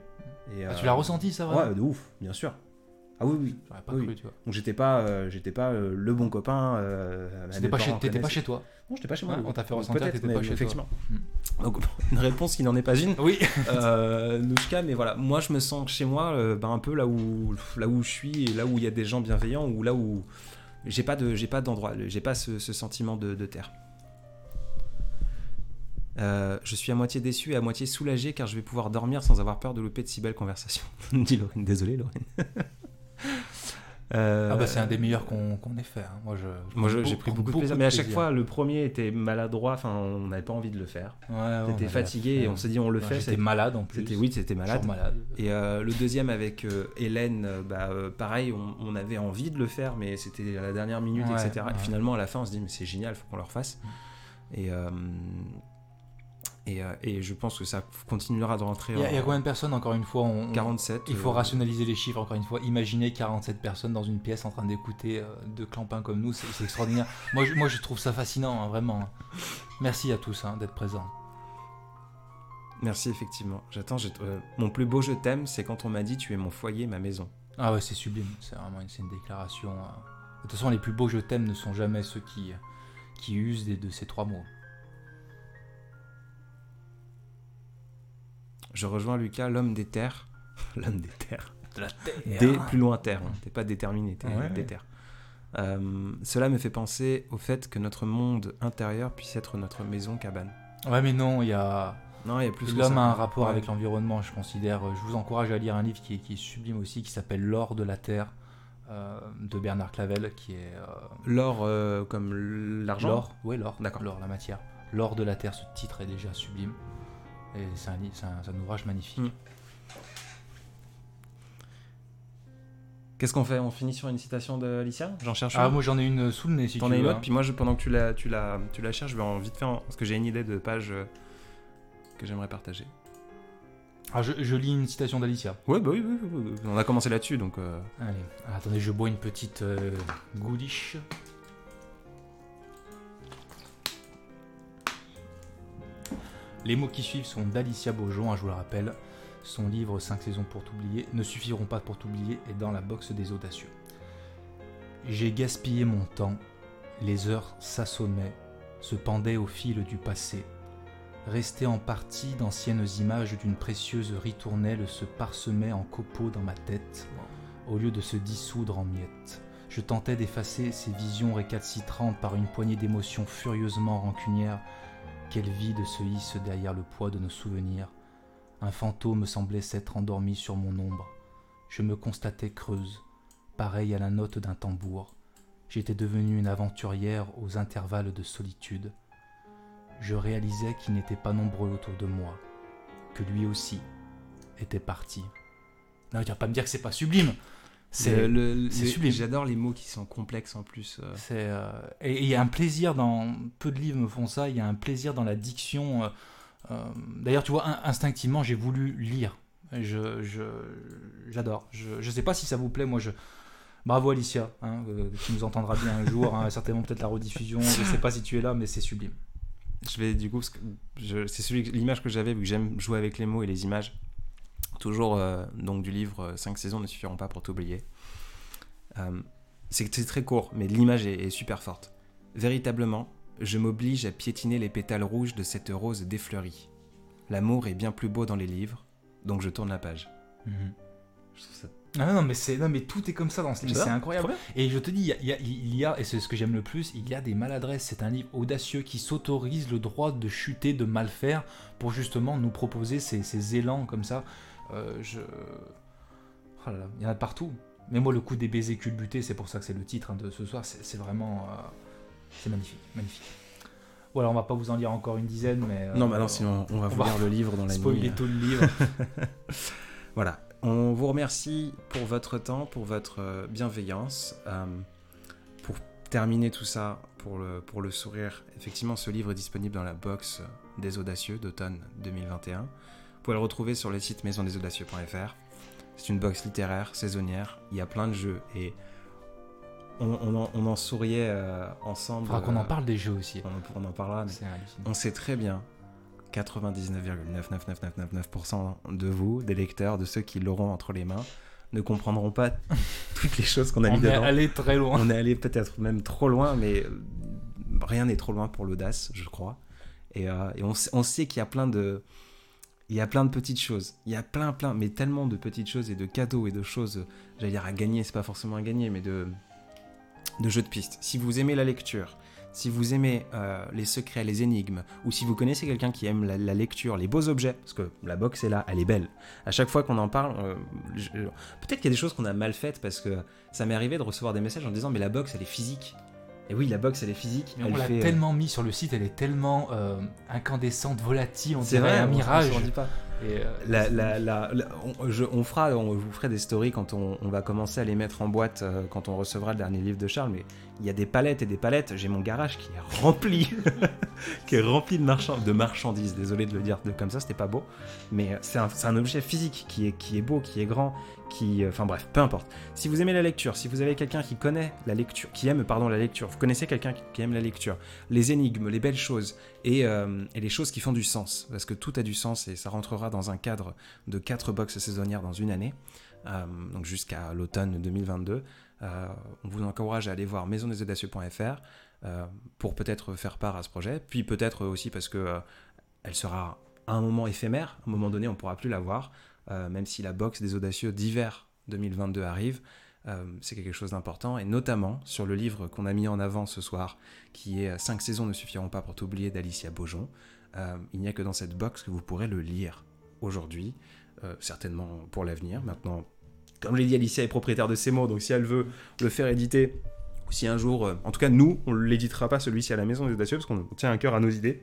Et, Ah, euh, tu l'as ressenti ça, vraiment Ouais, de ouf, bien sûr. Ah oui, oui. J'aurais pas oui. cru, tu vois. Donc j'étais pas, euh, j'étais pas euh, le bon copain. Euh, T'étais pas, chez... pas chez toi. Non, j'étais pas chez moi. Ouais, on t'a fait ressentir que t'étais pas chez toi. effectivement. Donc une réponse qui n'en est pas une. Oui. Euh, Nouchka, mais voilà, moi je me sens chez moi, euh, ben, un peu là où, là où je suis, et là où il y a des gens bienveillants, ou là où j'ai pas de, j'ai pas d'endroit, j'ai pas ce, ce sentiment de, de terre. Euh, je suis à moitié déçu et à moitié soulagé car je vais pouvoir dormir sans avoir peur de louper de si belles conversations. Dit Lorraine. Désolé Lorraine. Euh, Ah bah c'est un des meilleurs qu'on ait fait. hein. Moi je. Moi j'ai pris beaucoup de plaisir, mais à chaque fois le premier était maladroit, enfin on n'avait pas envie de le faire. Ouais, on T'étais avait fatigué et on s'est dit on le ouais, fait. J'étais c'est- malade en plus. C'était oui, c'était malade. Malade. Et euh, le deuxième avec euh, Hélène, bah, pareil, on, on avait envie de le faire, mais c'était à la dernière minute, Ouais, etc. Et finalement, à la fin, on se dit, mais c'est génial, faut qu'on le refasse. Mm. Et, Et, euh, et je pense que ça continuera de rentrer. Il y, a, y combien de personnes, encore une fois on- on- 47. Il faut euh, rationaliser les chiffres, encore une fois. Imaginez 47 personnes dans une pièce en train d'écouter euh, deux clampins comme nous, c'est extraordinaire. moi, je, moi, je trouve ça fascinant, hein, vraiment. Merci à tous hein, d'être présents. Merci, effectivement. J'attends. euh, mon plus beau je t'aime, c'est quand on m'a dit tu es mon foyer, ma maison. Ah ouais, c'est sublime. C'est vraiment une, une déclaration. De toute façon, les plus beaux je t'aime ne sont jamais ceux qui, qui usent des- de ces trois mots. Je rejoins Lucas, l'homme des terres. l'homme des terres. De la terre. Des plus loin terre. hein. T'es pas déterminé, t'es Ouais. des terres. Euh, cela me fait penser au fait que notre monde intérieur puisse être notre maison cabane. Ouais, mais non, il y a. Non, il y a plus que L'homme ça. a un rapport Ouais. avec l'environnement, je considère. Je vous encourage à lire un livre qui est, qui est sublime aussi, qui s'appelle L'or de la terre, euh, de Bernard Clavel, qui est. euh, L'or euh, comme l'argent? L'or, oui, l'or, D'accord. l'or, la matière. L'or de la terre, ce titre est déjà sublime. Et c'est un, li- c'est un, c'est un ouvrage magnifique. Mm. Qu'est-ce qu'on fait? On finit sur une citation de Alicia? J'en cherche Ah, une? moi j'en ai une sous le nez si T'en as une autre? hein. Puis moi, je, pendant que tu la, tu la, tu la cherches, je vais en vite faire parce que j'ai une idée de page euh, que j'aimerais partager. Ah, je, je lis une citation d'Alicia. Ouais, bah oui, oui, oui, oui. On a commencé là-dessus, donc. euh, Allez, Ah, attendez, je bois une petite euh, gouliche. Les mots qui suivent sont d'Alicia Beaujon, hein, je vous le rappelle. Son livre 5 saisons pour t'oublier ne suffiront pas pour t'oublier est dans la box des audacieux. J'ai gaspillé mon temps, les heures s'assommaient, se pendaient au fil du passé. Restaient en partie d'anciennes images d'une précieuse ritournelle se parsemaient en copeaux dans ma tête au lieu de se dissoudre en miettes. Je tentais d'effacer ces visions récalcitrantes par une poignée d'émotions furieusement rancunières. Quel vide se hisse derrière le poids de nos souvenirs. Un fantôme semblait s'être endormi sur mon ombre. Je me constatais creuse, pareille à la note d'un tambour. J'étais devenue une aventurière aux intervalles de solitude. Je réalisais qu'ils n'étaient pas nombreux autour de moi, que lui aussi était parti. Non, tu vas pas me dire que c'est pas sublime. C'est le- le- sublime. J'adore les mots qui sont complexes en plus. euh. c'est, euh, et il y a un plaisir dans. Peu de livres me font ça, il y a un plaisir dans la diction. euh, euh, D'ailleurs, tu vois, in- instinctivement, j'ai voulu lire. Je, j'adore. Je, je sais pas si ça vous plaît, moi je. Bravo Alicia, hein, euh, qui nous entendra bien un jour, hein, certainement peut-être la rediffusion, je sais pas si tu es là, mais c'est sublime. Je vais du coup, c'est l'image que j'avais vu que j'aime jouer avec les mots et les images. Toujours euh, donc du livre 5 saisons ne suffiront pas pour t'oublier. Euh, c'est très court, mais l'image est, est super forte. Véritablement, je m'oblige à piétiner les pétales rouges de cette rose défleurie. L'amour est bien plus beau dans les livres, donc je tourne la page. Je trouve ça Ah non, mais c'est non, mais tout est comme ça dans ce livre, c'est incroyable. Et je te dis, il y a, il y a- il y a- et c'est ce que j'aime le plus, il y a des maladresses. C'est un livre audacieux qui s'autorise le droit de chuter, de mal faire, pour justement nous proposer ces, ces élans comme ça. Euh, je... Oh là là, il y en a de partout. Mais moi, le coup des baisers culbutés, c'est pour ça que c'est le titre hein, de ce soir. C'est vraiment. euh, c'est magnifique, magnifique. Voilà, on va pas vous en lire encore une dizaine, mais. euh, Non, bah non, sinon on va on vous va lire le livre dans la spoiler nuit. tout le livre. Voilà. On vous remercie pour votre temps, pour votre bienveillance. Euh, pour terminer tout ça, pour le, pour le sourire, effectivement, ce livre est disponible dans la box des Audacieux d'automne 2021. Vous pouvez le retrouver sur le site maisondesaudacieux.fr. C'est une box littéraire, saisonnière. Il y a plein de jeux et on, on en, on en souriait euh, ensemble. Faudra qu'on en euh, parle des jeux aussi. On, on en parlera. mais on sait très bien 99,99999% de vous, des lecteurs, de ceux qui l'auront entre les mains, ne comprendront pas toutes les choses qu'on a mis On est dedans. allé très loin. On est allé peut-être même trop loin, mais euh, rien n'est trop loin pour l'audace, je crois. Et, euh, et on, sait- on sait qu'il y a plein de, il y a plein de petites choses. Il y a plein, plein, mais tellement de petites choses et de cadeaux et de choses, j'allais dire à gagner, c'est pas forcément à gagner, mais de, de jeux de pistes. Si vous aimez la lecture, si vous aimez euh, les secrets, les énigmes, ou si vous connaissez quelqu'un qui aime la, lecture, les beaux objets, parce que la box est là, elle est belle. À chaque fois qu'on en parle, euh, je- peut-être qu'il y a des choses qu'on a mal faites parce que ça m'est arrivé de recevoir des messages en disant mais la box elle est physique. Et oui, la box elle est physique. Mais elle on l'a fait, euh, tellement mis sur le site, elle est tellement euh, incandescente, volatile, on dirait vrai, un on- on mirage. s'en dit pas. Et, euh, La- la- la- la- on, je- on fera, on vous ferait des stories quand on, on va commencer à les mettre en boîte euh, quand on recevra le dernier livre de Charles. Mais il y a des palettes et des palettes. J'ai mon garage qui est rempli, qui est rempli de, marchand- de marchandises. Désolé de le dire de- comme ça, c'était pas beau. Mais c'est un, objet physique qui est, qui est beau, qui est grand, euh, enfin bref, peu importe. Si vous aimez la lecture, si vous avez quelqu'un qui connaît la lecture, qui aime pardon la lecture, vous connaissez quelqu'un qui, aime la lecture, les énigmes, les belles choses et, euh, et les choses qui font du sens, parce que tout a du sens et ça rentrera dans un cadre de quatre boxes saisonnières dans une année, euh, donc jusqu'à l'automne 2022. Euh, on vous encourage à aller voir maisondesaudacieux.fr pour peut-être faire part à ce projet, puis peut-être aussi parce que elle sera à un moment éphémère, à un moment donné on pourra plus la voir, même si la box des audacieux d'hiver 2022 arrive. euh, c'est quelque chose d'important, et notamment sur le livre qu'on a mis en avant ce soir, qui est 5 saisons ne suffiront pas pour t'oublier d'Alicia Beaujon. Euh, il n'y a que dans cette box que vous pourrez le lire aujourd'hui, euh, certainement pour l'avenir. Maintenant, comme je l'ai dit, Alicia est propriétaire de ses mots, donc si elle veut le faire éditer, ou si un jour, euh, en tout cas nous, on ne l'éditera pas celui-ci à la maison des audacieux, parce qu'on tient un cœur à nos idées.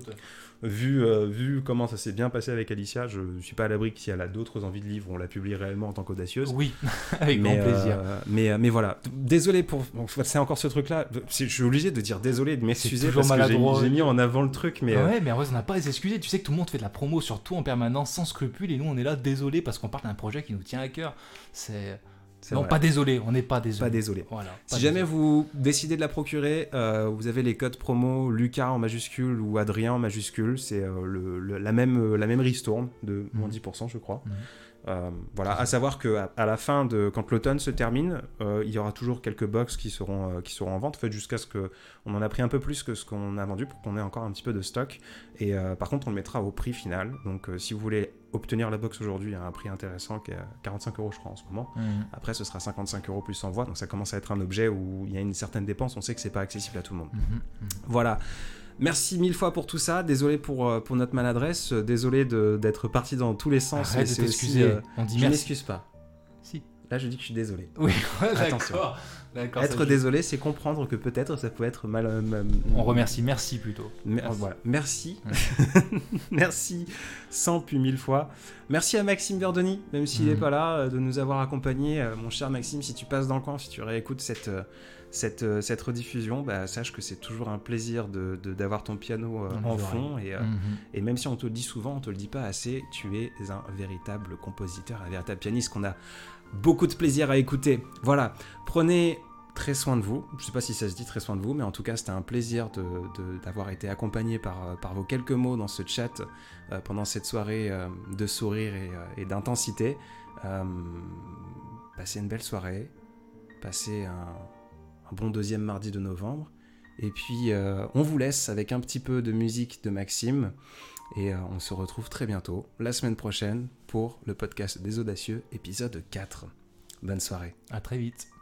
Tout à fait. Vu, euh, vu comment ça s'est bien passé avec Alicia, je ne suis pas à l'abri que si elle a d'autres envies de livres, on la publie réellement en tant qu'audacieuse. Oui, avec mais, grand plaisir. euh, mais, euh, mais voilà, désolé pour. bon, c'est encore ce truc-là. Je suis obligé de dire désolé, de m'excuser parce que j'ai- mis en avant le truc, mais. euh, Ouais, mais en vrai, on n'a pas à s'excuser. Tu sais que tout le monde fait de la promo sur tout en permanence, sans scrupule, et nous, on est là, désolé, parce qu'on parle d'un projet qui nous tient à cœur. C'est. Non, vrai. pas désolé, on n'est pas désolé. Pas désolé. Voilà. Si jamais vous décidez de la procurer, euh, vous avez les codes promo Lucas en majuscule ou Adrien en majuscule. C'est euh, la, même, euh, la même ristourne de moins Mhm. 10%, je crois. Mhm. Euh, voilà, à savoir que à, à la fin de quand l'automne se termine, euh, il y aura toujours quelques box qui seront euh, qui seront en vente, en fait jusqu'à ce que on en a pris un peu plus que ce qu'on a vendu pour qu'on ait encore un petit peu de stock. Et par contre, on le mettra au prix final. Donc, si vous voulez obtenir la box aujourd'hui à un prix intéressant, qui est à 45 euros, je crois en ce moment. Mhm. Après, ce sera 55 euros plus envoi, donc ça commence à être un objet où il y a une certaine dépense. On sait que c'est pas accessible à tout le monde. Mhm. Mhm. Voilà. Merci mille fois pour tout ça. Désolé pour, euh, pour notre maladresse. Désolé de- d'être parti dans tous les sens. Arrête mais de aussi, euh, On dit je m'excuse pas. Si. Là, je dis que je suis désolé. Oui, ouais, d'accord. Ça, Être désolé, c'est comprendre que peut-être ça peut être mal. euh, mal- On remercie, merci plutôt. Mer- Merci. Voilà. Merci. Merci cent puis mille fois. Merci à Maxime Verdoni, même s'il n'est Mhm. pas là, euh, de nous avoir accompagnés. Euh, Mon cher Maxime, si tu passes dans le coin, si tu réécoutes cette, cette, cette rediffusion, bah, sache que c'est toujours un plaisir de- de- d'avoir ton piano euh, les en fond. Et, euh, Mhm. et même si on te le dit souvent, on te le dit pas assez, tu es un véritable compositeur, un véritable pianiste qu'on a beaucoup de plaisir à écouter. Voilà, prenez très soin de vous. Je sais pas si ça se dit très soin de vous, mais en tout cas, c'était un plaisir d'avoir été accompagné par, euh, par vos quelques mots dans ce chat euh, pendant cette soirée euh, de sourire et, d'intensité. Passez une belle soirée, passez un, bon deuxième mardi de novembre. Et puis, on vous laisse avec un petit peu de musique de Maxime. Et euh, on se retrouve très bientôt, la semaine prochaine, pour le podcast des Audacieux, épisode 4. Bonne soirée. À très vite.